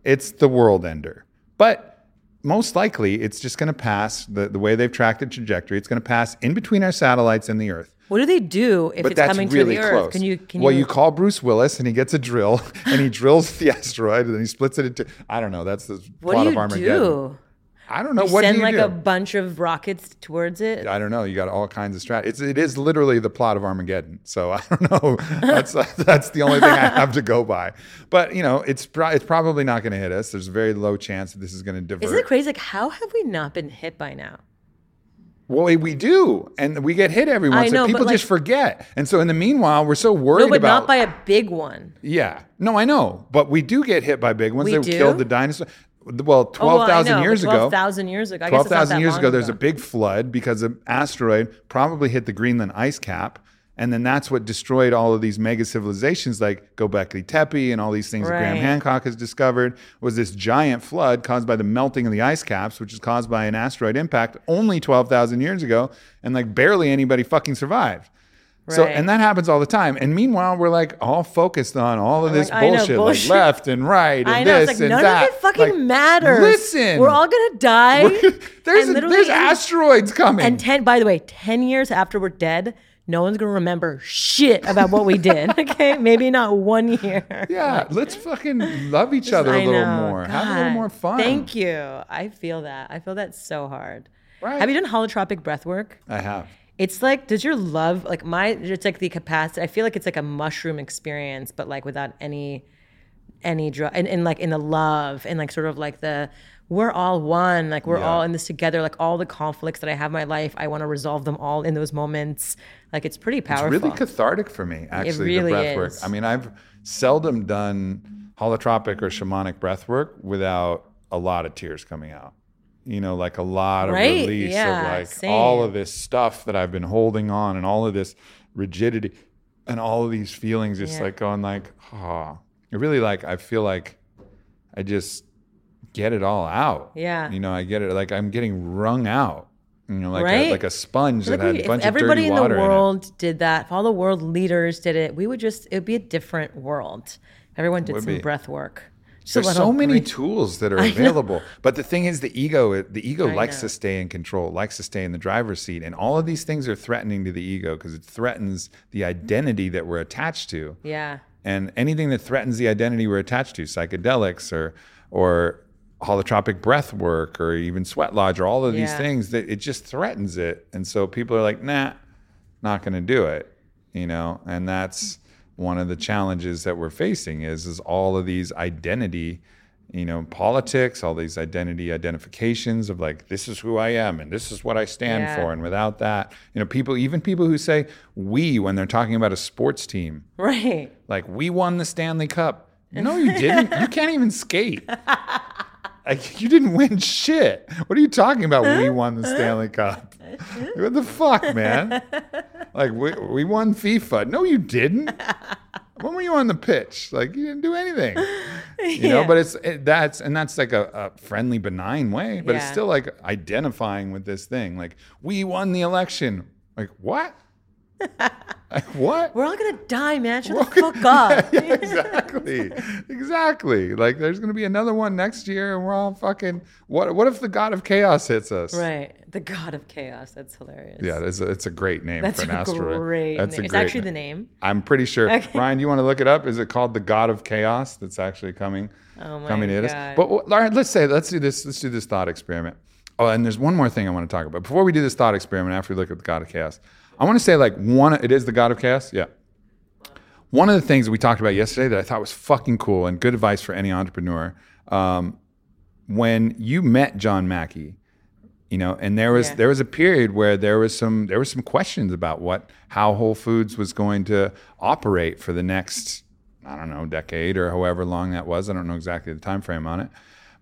it's the world ender. But most likely, it's just going to pass the, the way they've tracked the trajectory. It's going to pass in between our satellites and the Earth. What do they do if But it's coming really to the close. Earth? Can you? Can well, you? you call Bruce Willis and he gets a drill [LAUGHS] and he drills the [LAUGHS] asteroid and then he splits it into. I don't know. That's the what plot do of you Armageddon. do? I don't know. You what send do like do? a bunch of rockets towards it. I don't know. You got all kinds of strat. It's it is literally the plot of Armageddon. So [LAUGHS] I don't know. That's [LAUGHS] that's the only thing I [LAUGHS] have to go by. But you know, it's pro- it's probably not going to hit us. There's a very low chance that this is going to divert. Isn't it crazy? Like, how have we not been hit by now? Well, we- do, and we get hit every once. I know, people just forget, and so in the meanwhile, we're so worried No, but about. not by a big one. yeah, no, I know, but we do get hit by big ones. We they do? killed the dinosaur. Well, Oh, twelve well, I thousand know, years but ago. 12,000 years ago. I guess Twelve it's not thousand that years long ago, there's a big flood because an asteroid probably hit the Greenland ice cap, and then that's what destroyed all of these mega civilizations like Göbekli Tepe and all these things that Graham Hancock has discovered. Was this giant flood caused by the melting of the ice caps, which is caused by an asteroid impact only twelve thousand years ago, and like barely anybody fucking survived. So, and that happens all the time. And meanwhile, we're like all focused on all of this like, I know, bullshit, bullshit. like left and right and this like and none that. of it fucking Like, matters. Listen, we're all gonna die. [LAUGHS] there's there's asteroids coming. And ten. By the way, ten years after we're dead, no one's gonna remember shit about what we did. [LAUGHS] Okay, maybe not one year. yeah, let's fucking love each other a little know. more. Have a little more fun. Thank you. I feel that. I feel that so hard. Right. Have you done holotropic breath work? I have. It's like, does your love like my? It's like the capacity. I feel like it's like a mushroom experience, but like without any, any drug, and, and like in the love and like sort of like the we're all one. Like we're Yeah. all in this together. Like all the conflicts that I have in my life, I want to resolve them all in those moments. Like it's pretty powerful. It's really cathartic for me, actually, really the breath work. is. I mean, I've seldom done holotropic or shamanic breath work without a lot of tears coming out. You know, like a lot of Right, release yeah, of like same. all of this stuff that I've been holding on and all of this rigidity and all of these feelings just Yeah. like going like, oh, really like, I feel like I just get it all out. Yeah. You know, I get it. Like I'm getting wrung out. You know, like Right. a, like a sponge Like that had we- a bunch of everybody dirty in the water in world did that, if all the world leaders did it, we would just it would be a different world. Everyone did Would some be. breath work. Just There's so many tools that are [LAUGHS] available. But the thing is, the ego, the ego I likes know. to stay in control, likes to stay in the driver's seat. And all of these things are threatening to the ego because it threatens the identity that we're attached to. Yeah. And anything that threatens the identity we're attached to, psychedelics or or holotropic breath work or even sweat lodge or all of these Yeah. things that it just threatens it. And so people are like, nah, not gonna do it. You know, and that's one of the challenges that we're facing is is all of these identity you know politics all these identity identifications of like this is who i am and this is what i stand Yeah. for. And without that you know people even people who say we when they're talking about a sports team. Right. like we won the stanley cup. [LAUGHS] No you didn't. You can't even skate. Like you didn't win shit. What are you talking about? We won the stanley cup. [LAUGHS] What the fuck man like we, we won fifa. No you didn't. [LAUGHS] When were you on the pitch? Like you didn't do anything. You know but it's it, that's and that's like a, a friendly benign way but it's still like identifying with this thing. Like we won the election. Like what? [LAUGHS] Like what? We're all gonna die, man. Shut the fuck up. [LAUGHS] yeah, exactly. Exactly. Like there's gonna be another one next year and we're all fucking what what if the god of chaos hits us? Right. The god of chaos. That's hilarious. yeah it's a, it's a great name That's for an a asteroid great that's name. a It's great actually name. the name. I'm pretty sure. [LAUGHS] Okay. Ryan, do you want to look it up? Is it called the God of Chaos? That's actually coming, Oh my coming at us. But well, Lauren, let's say let's do this. Let's do this thought experiment. Oh, and there's one more thing I want to talk about before we do this thought experiment. After we look at the God of Chaos, I want to say like one. It is the God of Chaos. Yeah. One of the things that we talked about yesterday that I thought was fucking cool and good advice for any entrepreneur. Um, when you met John Mackey, you know and there was Yeah. there was a period where there was some there was some questions about what how whole foods was going to operate for the next i don't know decade or however long that was. I don't know exactly the time frame on it.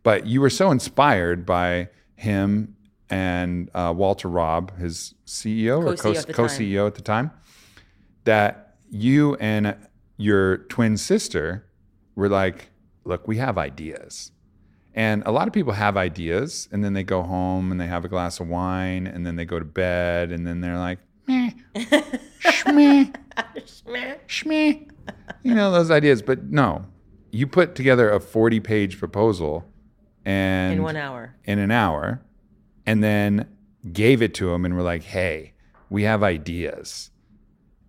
But you were so inspired by him and uh, walter robb his ceo or Co-CEO at co-ceo at the time that you and your twin sister were like look we have ideas and a lot of people have ideas and then they go home and they have a glass of wine and then they go to bed and then they're like, meh, shmeh, [LAUGHS] shmeh. You know, those ideas. But no, you put together a 40 page proposal and In one hour. in an hour and then gave it to him and were like, hey, we have ideas.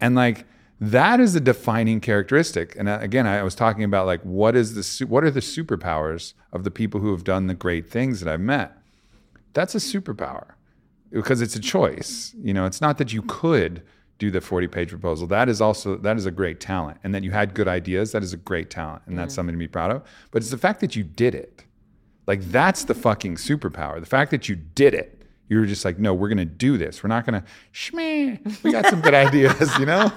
And like that is a defining characteristic. And uh, again, I was talking about like what is the what are the superpowers of the people who have done the great things that I've met? That's a superpower because it's a choice. You know, it's not that you could do the 40 page proposal. That is also that is a great talent. And that you had good ideas, that is a great talent and that's something to be proud of. But it's the fact that you did it. Like that's the fucking superpower. The fact that you did it. You were just like, no, we're gonna do this. We're not gonna shmeh. We got some good [LAUGHS] ideas, you know?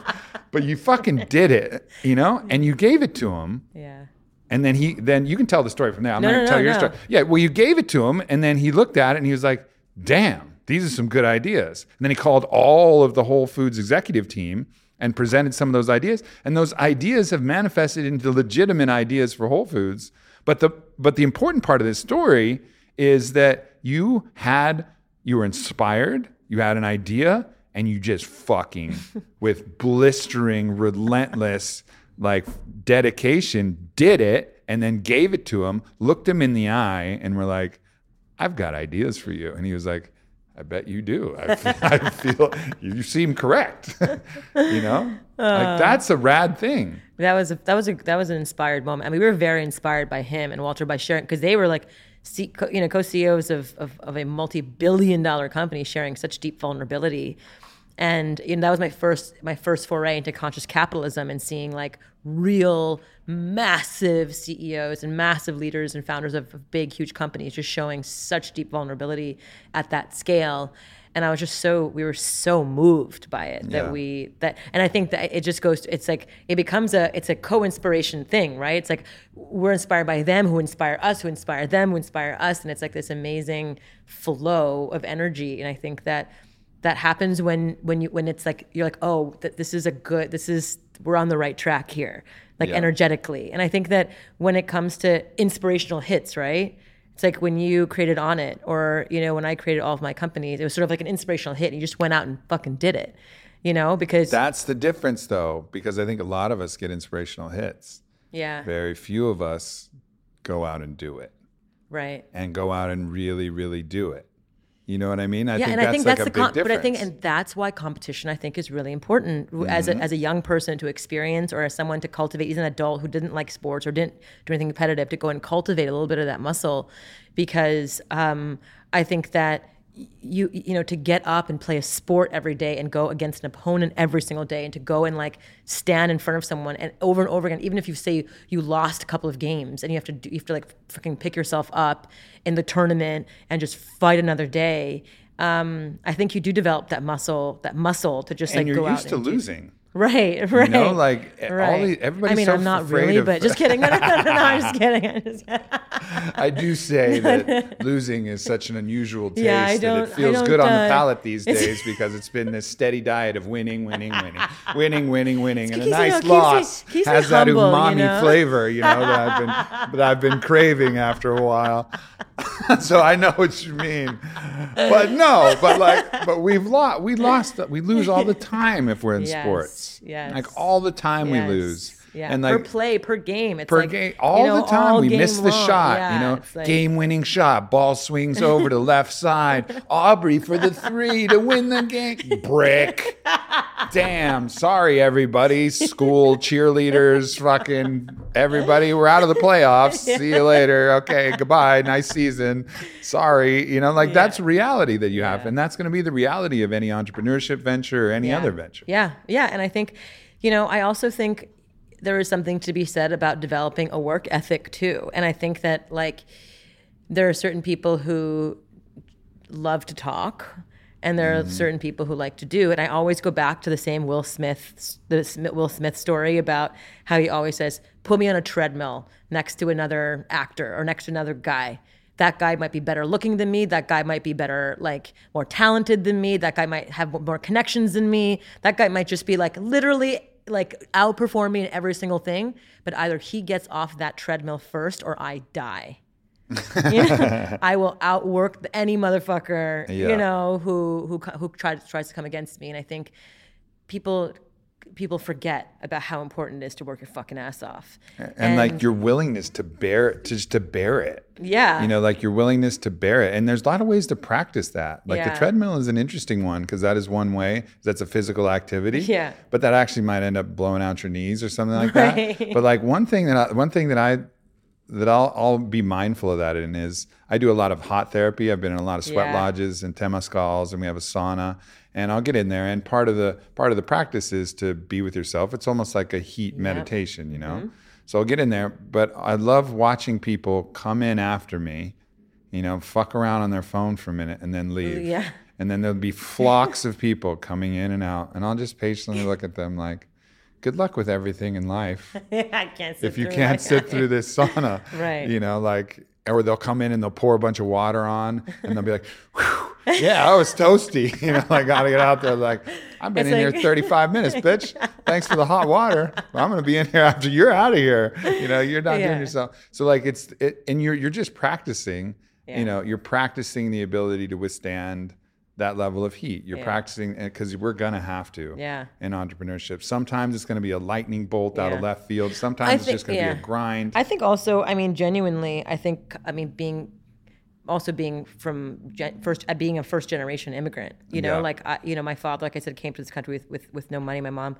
But you fucking did it, you know? And you gave it to him. Yeah. And then he then you can tell the story from there. I'm No, not gonna no, tell no, your story. Yeah, well, you gave it to him, and then he looked at it and he was like, damn, these are some good ideas. And then he called all of the Whole Foods executive team and presented some of those ideas. And those ideas have manifested into legitimate ideas for Whole Foods. But the but the important part of this story is that you had you were inspired, you had an idea, and you just fucking [LAUGHS] with blistering, relentless like dedication did it and then gave it to him, looked him in the eye, and were like, I've got ideas for you. And he was like, I bet you do. I, [LAUGHS] I feel you seem correct. [LAUGHS] you know, like uh. that's a rad thing. That was a, that was a that was an inspired moment. I mean, we were very inspired by him and Walter by sharing because they were like, C, you know, co-CEOs of, of of a multi-billion-dollar company sharing such deep vulnerability, and you know that was my first my first foray into conscious capitalism and seeing like real massive CEOs and massive leaders and founders of, of big huge companies just showing such deep vulnerability at that scale. And I was just so we were so moved by it that Yeah. we that and I think that it just goes it's like it becomes a it's a co-inspiration thing, right? It's like we're inspired by them who inspire us, who inspire them, who inspire us, and it's like this amazing flow of energy. And I think that that happens when when you when it's like you're like, oh, that this is a good this is we're on the right track here, like Yeah. energetically. And I think that when it comes to inspirational hits, right? It's like when you created Onnit, or you know, when I created all of my companies, it was sort of like an inspirational hit. And you just went out and fucking did it, you know, because That's the difference, though, because I think a lot of us get inspirational hits. yeah, Very few of us go out and do it right, and go out and really, really do it. You know what I mean? I yeah, think and that's I think like that's a the com- but I think and that's why competition I think is really important as Mm-hmm. a, as a young person to experience or as someone to cultivate as an adult who didn't like sports or didn't do anything competitive to go and cultivate a little bit of that muscle because um, I think that you you know to get up and play a sport every day and go against an opponent every single day and to go and like stand in front of someone and over and over again even if you say you lost a couple of games and you have to do, you have to like freaking pick yourself up in the tournament and just fight another day um, I think you do develop that muscle that muscle to just and like you're go out used to and do- losing. Right, right. You know, like all right. the everybody's I mean, so I'm not really, of, but just [LAUGHS] kidding. No, [LAUGHS] no, no, no, I'm just kidding. I'm just kidding. I do say [LAUGHS] that losing is such an unusual taste Yeah, I don't- it I feels don't, good on uh, the palate these days because it's been this steady diet of winning, winning, winning, winning, winning, winning, and a nice keeps me- loss me has that humble, you umami know? flavor, you know, that I've been that I've been craving after a while. so I know what you mean, but no, but like, but we've lost, we lost, we lose all the time if we're in Yes, sports. Yes. like all the time we lose. Yeah, and per play, per game. It's per like, game you all know, the time all we miss the long. shot Yeah, you know like- game winning shot ball swings [LAUGHS] over to left side aubrey for the three to win the game. Brick. Damn sorry everybody. School cheerleaders fucking everybody. We're out of the playoffs. [LAUGHS] See you later. Okay goodbye. Nice season. Sorry you know like that's reality that you have Yeah. and that's going to be the reality of any entrepreneurship venture or any Yeah. other venture. Yeah, yeah, and I think, you know, I also think there is something to be said about developing a work ethic too, and I think that like there are certain people who love to talk. And there are mm-hmm. certain people who like to do, and I always go back to the same Will Smith, the Will Smith story about how he always says, "Put me on a treadmill next to another actor or next to another guy, that guy might be better looking than me. That guy might be better like more talented than me. That guy might have more connections than me. That guy might just be like literally like outperform me in every single thing but either he gets off that treadmill first or i die you know, [LAUGHS] I will outwork any motherfucker, Yeah. you know, who who who tries tries to come against me. And I think people people forget about how important it is to work your fucking ass off. and, like your willingness to bear it to just to bear it yeah, you know like your willingness to bear it and there's a lot of ways to practice that like the treadmill is an interesting one because that is one way that's a physical activity [LAUGHS] Yeah. but that actually might end up blowing out your knees or something like Right. that but like one thing that I, one thing that i that I'll, I'll be mindful of that in is I do a lot of hot therapy. I've been in a lot of sweat Yeah. lodges and temazcals, and we have a sauna. And I'll get in there, and part of the part of the practice is to be with yourself. It's almost like a heat meditation, you know. Mm-hmm. So I'll get in there, but I love watching people come in after me, you know, fuck around on their phone for a minute and then leave. Yeah. And then there'll be flocks of people coming in and out, and I'll just patiently look at them like, "Good luck with everything in life." [LAUGHS] I can't. Sit if you can't sit through this sauna, [LAUGHS] Right. You know, like, or they'll come in and they'll pour a bunch of water on, and they'll be like, [LAUGHS] "Yeah, I was toasty." [LAUGHS] You know, I gotta get out there. Like, I've been It's in like- here [LAUGHS] 35 minutes, bitch. Thanks for the hot water. I'm gonna be in here after you're out of here. You know, you're not Yeah. doing yourself. So like, it's it, and you're you're just practicing. Yeah. You know, you're practicing the ability to withstand that level of heat. You're Yeah. practicing because we're gonna have to Yeah. in entrepreneurship. Sometimes it's going to be a lightning bolt out of left field. Sometimes I it's just going to yeah. be a grind. I think also, I mean, genuinely, I think, I mean, being also being from gen- first, uh, being a first generation immigrant, you know, Yeah. like, I, you know, my father, like I said, came to this country with, with, with no money. My mom,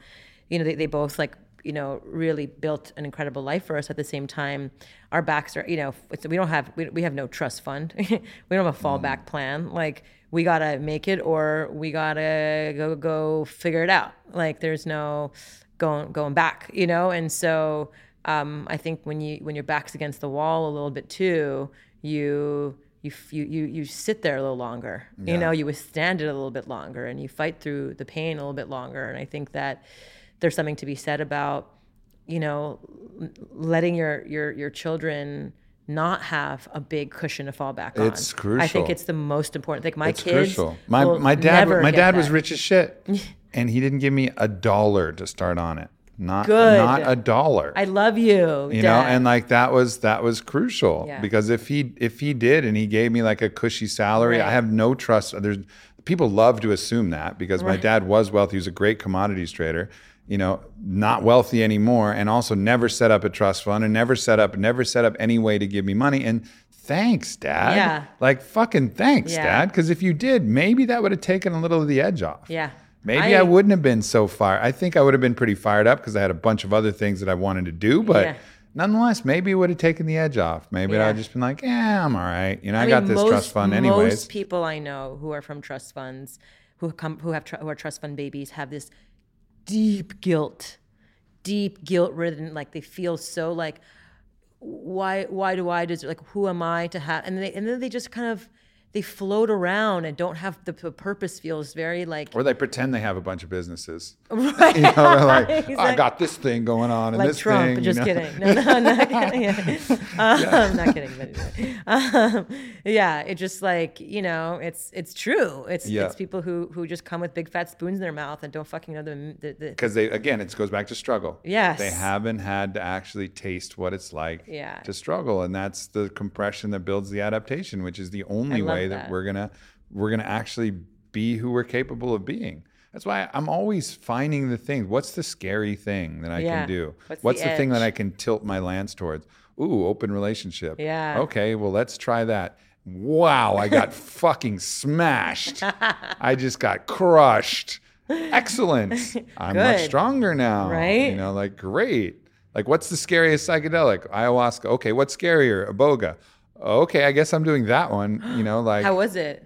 you know, they, they both like, you know, really built an incredible life for us at the same time. Our backs are, you know, it's, we don't have, we, we have no trust fund. [LAUGHS] we don't have a fallback plan. Like, we gotta make it or we gotta go, go figure it out. Like, there's no going, going back, you know? And so, um, I think when you when your back's against the wall a little bit too, you you you you, you sit there a little longer. You know, you withstand it a little bit longer, and you fight through the pain a little bit longer. And I think that there's something to be said about you know letting your your your children not have a big cushion to fall back on. It's crucial. I think it's the most important thing. My it's kids, crucial. My my dad my dad was rich as shit, [LAUGHS] and he didn't give me a dollar to start on it. Not Good. not a dollar. I love you, you know, and like that was that was crucial Yeah. because if he if he did and he gave me like a cushy salary, I have no trust. There's people love to assume that because my dad was wealthy. He was a great commodities trader. You know, not wealthy anymore, and also never set up a trust fund and never set up never set up any way to give me money. And thanks, dad. Yeah. Like, fucking thanks, Yeah. dad. Because if you did, maybe that would have taken a little of the edge off. Yeah. Maybe I, wouldn't have been so fired. I think I would have been pretty fired up because I had a bunch of other things that I wanted to do. But Yeah. nonetheless, maybe it would have taken the edge off. Maybe Yeah. I'd just been like, yeah, I'm all right. You know, I, I got mean, this trust fund anyways. Most people I know who are from trust funds, who come, who have, tr- who are trust fund babies, have this deep guilt, deep guilt ridden. Like they feel so like, why, why do I deserve? Like, who am I to have? And they, and then they just kind of, they float around and don't have the, the purpose. Feels very like, Or they pretend they have a bunch of businesses. right? [LAUGHS] You know, they're like, "Oh, I [LAUGHS] Exactly. got this thing going on and like this Trump. thing. you just know? kidding. No, no, I'm not kidding. [LAUGHS] Yeah. Um, not kidding. But anyway. um, yeah, it just like you know, it's it's true. It's Yeah. it's people who who just come with big fat spoons in their mouth and don't fucking know the the. the because they again it goes back to struggle Yes. they haven't had to actually taste what it's like Yeah. to struggle and that's the compression that builds the adaptation which is the only love way that. that. we're gonna we're gonna actually be who we're capable of being. That's why i'm always finding the things. What's the scary thing that i Yeah. can do? What's the the, thing that i can tilt my lance towards? Ooh open relationship. Yeah. okay well let's try that. Wow i got [LAUGHS] fucking smashed. [LAUGHS] I just got crushed. Excellent. [LAUGHS] I'm much stronger now. Right? you know like great. Like what's the scariest psychedelic? Ayahuasca. Okay what's scarier? Iboga okay i guess i'm doing that one you know [GASPS] like How was it?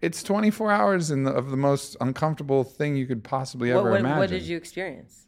it's 24 hours in the, of the most uncomfortable thing you could possibly What, ever what, imagine what did you experience?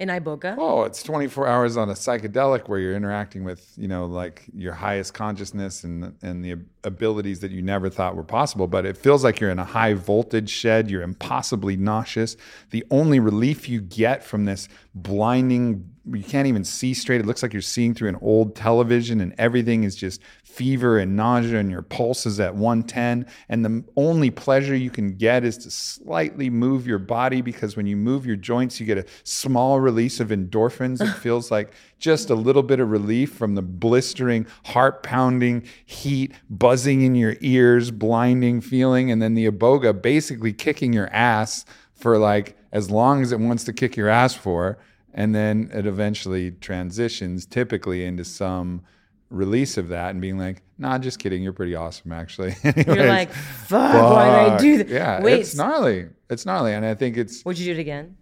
In Iboga? Oh, it's 24 hours on a psychedelic where you're interacting with, you know, like your highest consciousness and and the abilities that you never thought were possible. But it feels like you're in a high voltage shed. You're impossibly nauseous. The only relief you get from this blinding, you can't even see straight. It looks like you're seeing through an old television, and everything is just fever and nausea, and your pulse is at 110. And the only pleasure you can get is to slightly move your body because when you move your joints, you get a small release of endorphins. It [LAUGHS] feels like just a little bit of relief from the blistering, heart pounding heat, buzzing in your ears, blinding feeling. And then the iboga basically kicking your ass for like as long as it wants to kick your ass for. And then it eventually transitions typically into some release of that and being like, nah, just kidding. You're pretty awesome, actually. [LAUGHS] You're like, fuck, why did I do that? Yeah, Wait, it's gnarly. It's gnarly. And I think it's, would you do it again?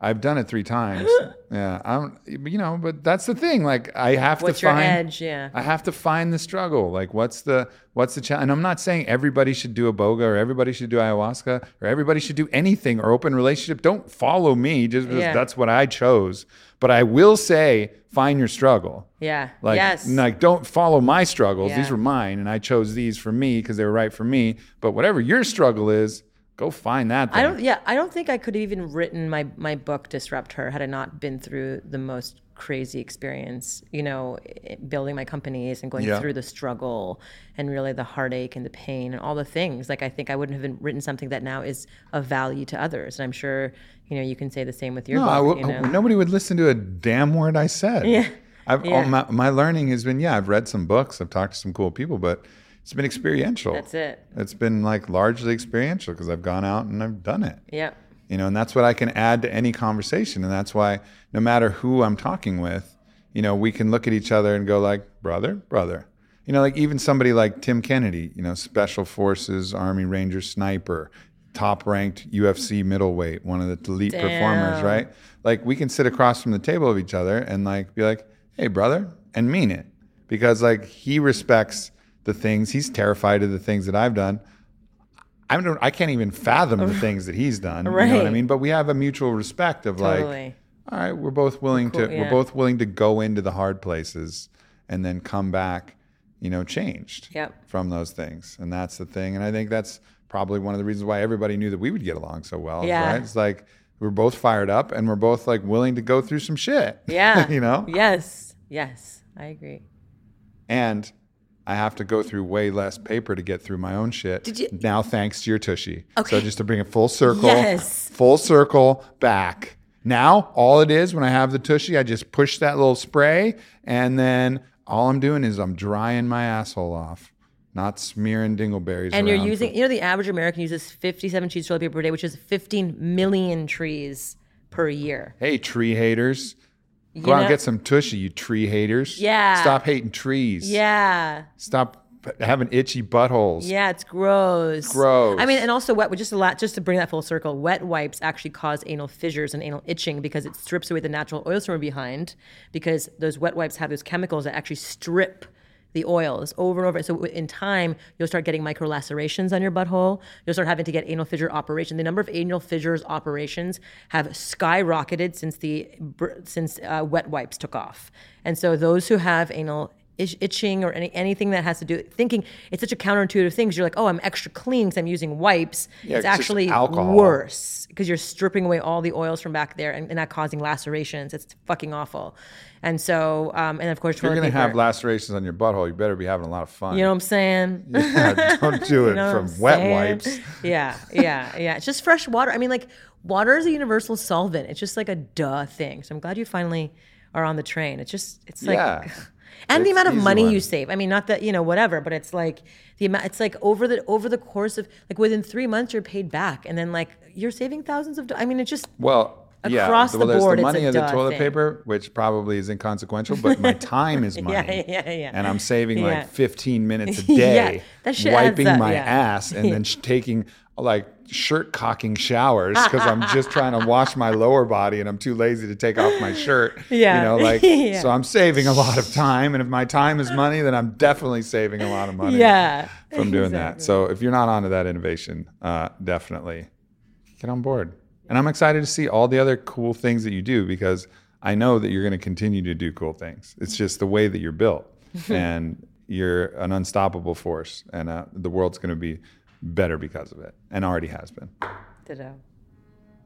I've done it three times. [LAUGHS] yeah. I'm, you know, but that's the thing. Like, I have What's to your find, edge? Yeah. I have to find the struggle. Like, what's the what's the challenge? And I'm not saying everybody should do iboga or everybody should do ayahuasca or everybody should do anything or open relationship. Don't follow me just because Yeah. that's what I chose. But I will say, find your struggle. Yeah. Like, yes. like don't follow my struggles. These were mine, and I chose these for me because they were right for me. But whatever your struggle is, go find that. Thing. I don't. Yeah, I don't think I could have even written my my book "Disrupt Her" had I not been through the most crazy experience. You know, eh, building my companies and going Yeah. through the struggle and really the heartache and the pain and all the things. Like I think I wouldn't have been written something that now is of value to others. And I'm sure you know you can say the same with your No, book. W- you know? nobody would listen to a damn word I said. Yeah. I've, all Yeah. my, my learning has been, yeah, I've read some books, I've talked to some cool people, but it's been experiential. That's it. It's been like largely experiential because I've gone out and I've done it. Yeah. You know, and that's what I can add to any conversation. And that's why no matter who I'm talking with, you know, we can look at each other and go like, brother, brother. You know, like even somebody like Tim Kennedy, you know, Special Forces, Army Ranger sniper, top ranked UFC middleweight, one of the elite performers, right? Like we can sit across from the table of each other and like be like, hey, brother, and mean it. Because like he respects the things, he's terrified of the things that I've done. I don't I can't even fathom the [LAUGHS] things that he's done. You know what I mean? But we have a mutual respect of like, all right, we're both willing Cool, to yeah. we're both willing to go into the hard places and then come back, you know, changed Yep. from those things. And that's the thing. And I think that's probably one of the reasons why everybody knew that we would get along so well. Yeah. Right? It's like we're both fired up and we're both like willing to go through some shit. [LAUGHS] Yeah. you know? Yes. Yes. I agree. And I have to go through way less paper to get through my own shit. Did you- Now, thanks to your tushy. Okay. So just to bring it full circle, Yes. full circle back. Now, all it is when I have the tushy, I just push that little spray, and then all I'm doing is I'm drying my asshole off, not smearing dingleberries. And you're using, for- you know, the average American uses 57 sheets of toilet paper per day, which is 15 million trees per year. hey, tree haters. Go out and get some tushy, you tree haters. Yeah. Stop hating trees. Yeah. Stop having itchy buttholes. Yeah, it's gross. Gross. I mean, and also wet. Just a lot. Just to bring that full circle, wet wipes actually cause anal fissures and anal itching because it strips away the natural oils from behind. Because those wet wipes have those chemicals that actually strip the oils over and over. So in time, you'll start getting micro lacerations on your butthole. You'll start having to get anal fissure operation. The number of anal fissures operations have skyrocketed since the since uh, wet wipes took off. And so those who have anal itching or any, anything that has to do thinking it's such a counterintuitive thing 'cause you're like oh i'm extra clean because i'm using wipes Yeah, it's actually alcohol. worse because you're stripping away all the oils from back there and, and not causing lacerations it's fucking awful and so um, and of course If you're gonna have lacerations on your butthole, you better be having a lot of fun. you know what i'm saying [LAUGHS] Yeah, don't do [LAUGHS] it You know from wet saying? wipes. Yeah, yeah, yeah. It's just fresh water. I mean, like water is a universal solvent. It's just like a duh thing. So I'm glad you finally are on the train. It's just, it's like, Yeah. [LAUGHS] and the amount of money one. you save. I mean, not that you know whatever, but it's like the amount. It's like over the over the course of like within three months you're paid back, and then like you're saving thousands of. do- I mean, it just Well, Across yeah. Well, the there's board, the it's money a of the toilet thing. paper, which probably is inconsequential, but my [LAUGHS] time is money. Yeah, yeah, yeah. And I'm saving Yeah. like 15 minutes a [LAUGHS] Yeah, day, adds wiping my yeah. ass, and then [LAUGHS] sh- taking like shirt cocking showers because I'm just trying to wash my lower body and I'm too lazy to take off my shirt. Yeah. You know, [LAUGHS] like, Yeah. so I'm saving a lot of time. And if my time is money, then I'm definitely saving a lot of money yeah. from doing that. So if you're not onto that innovation, uh, definitely get on board. And I'm excited to see all the other cool things that you do because I know that you're going to continue to do cool things. It's just the way that you're built, [LAUGHS] and you're an unstoppable force, and uh, the world's going to be better because of it, and already has been. Ditto.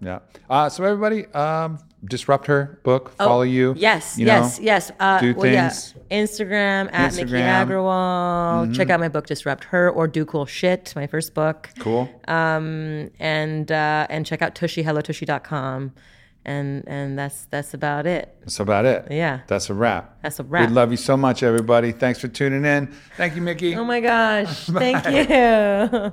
Yeah. Uh, so everybody, um, disrupt her book. Follow you. Oh, Yes, you yes, know, yes. Uh, do well, yeah. things. Instagram at Miki Instagram. Agrawal. Check out my book Disrupt Her or Do Cool Shit, my first book. Cool. Um, and uh, and check out Tushy, tushyhellotushy.com. And and that's that's about it. That's about it. Yeah. That's a wrap. That's a wrap. We love you so much, everybody. Thanks for tuning in. Thank you, Miki. Oh my gosh. [LAUGHS] Thank you.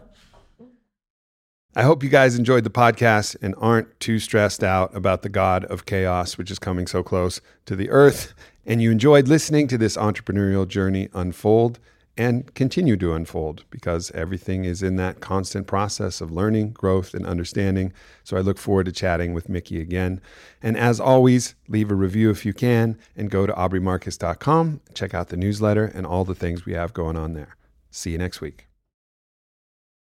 I hope you guys enjoyed the podcast and aren't too stressed out about the God of chaos, which is coming so close to the earth. And you enjoyed listening to this entrepreneurial journey unfold and continue to unfold because everything is in that constant process of learning, growth, and understanding. So I look forward to chatting with Miki again. And as always, leave a review if you can and go to aubreymarcus.com, check out the newsletter and all the things we have going on there. See you next week.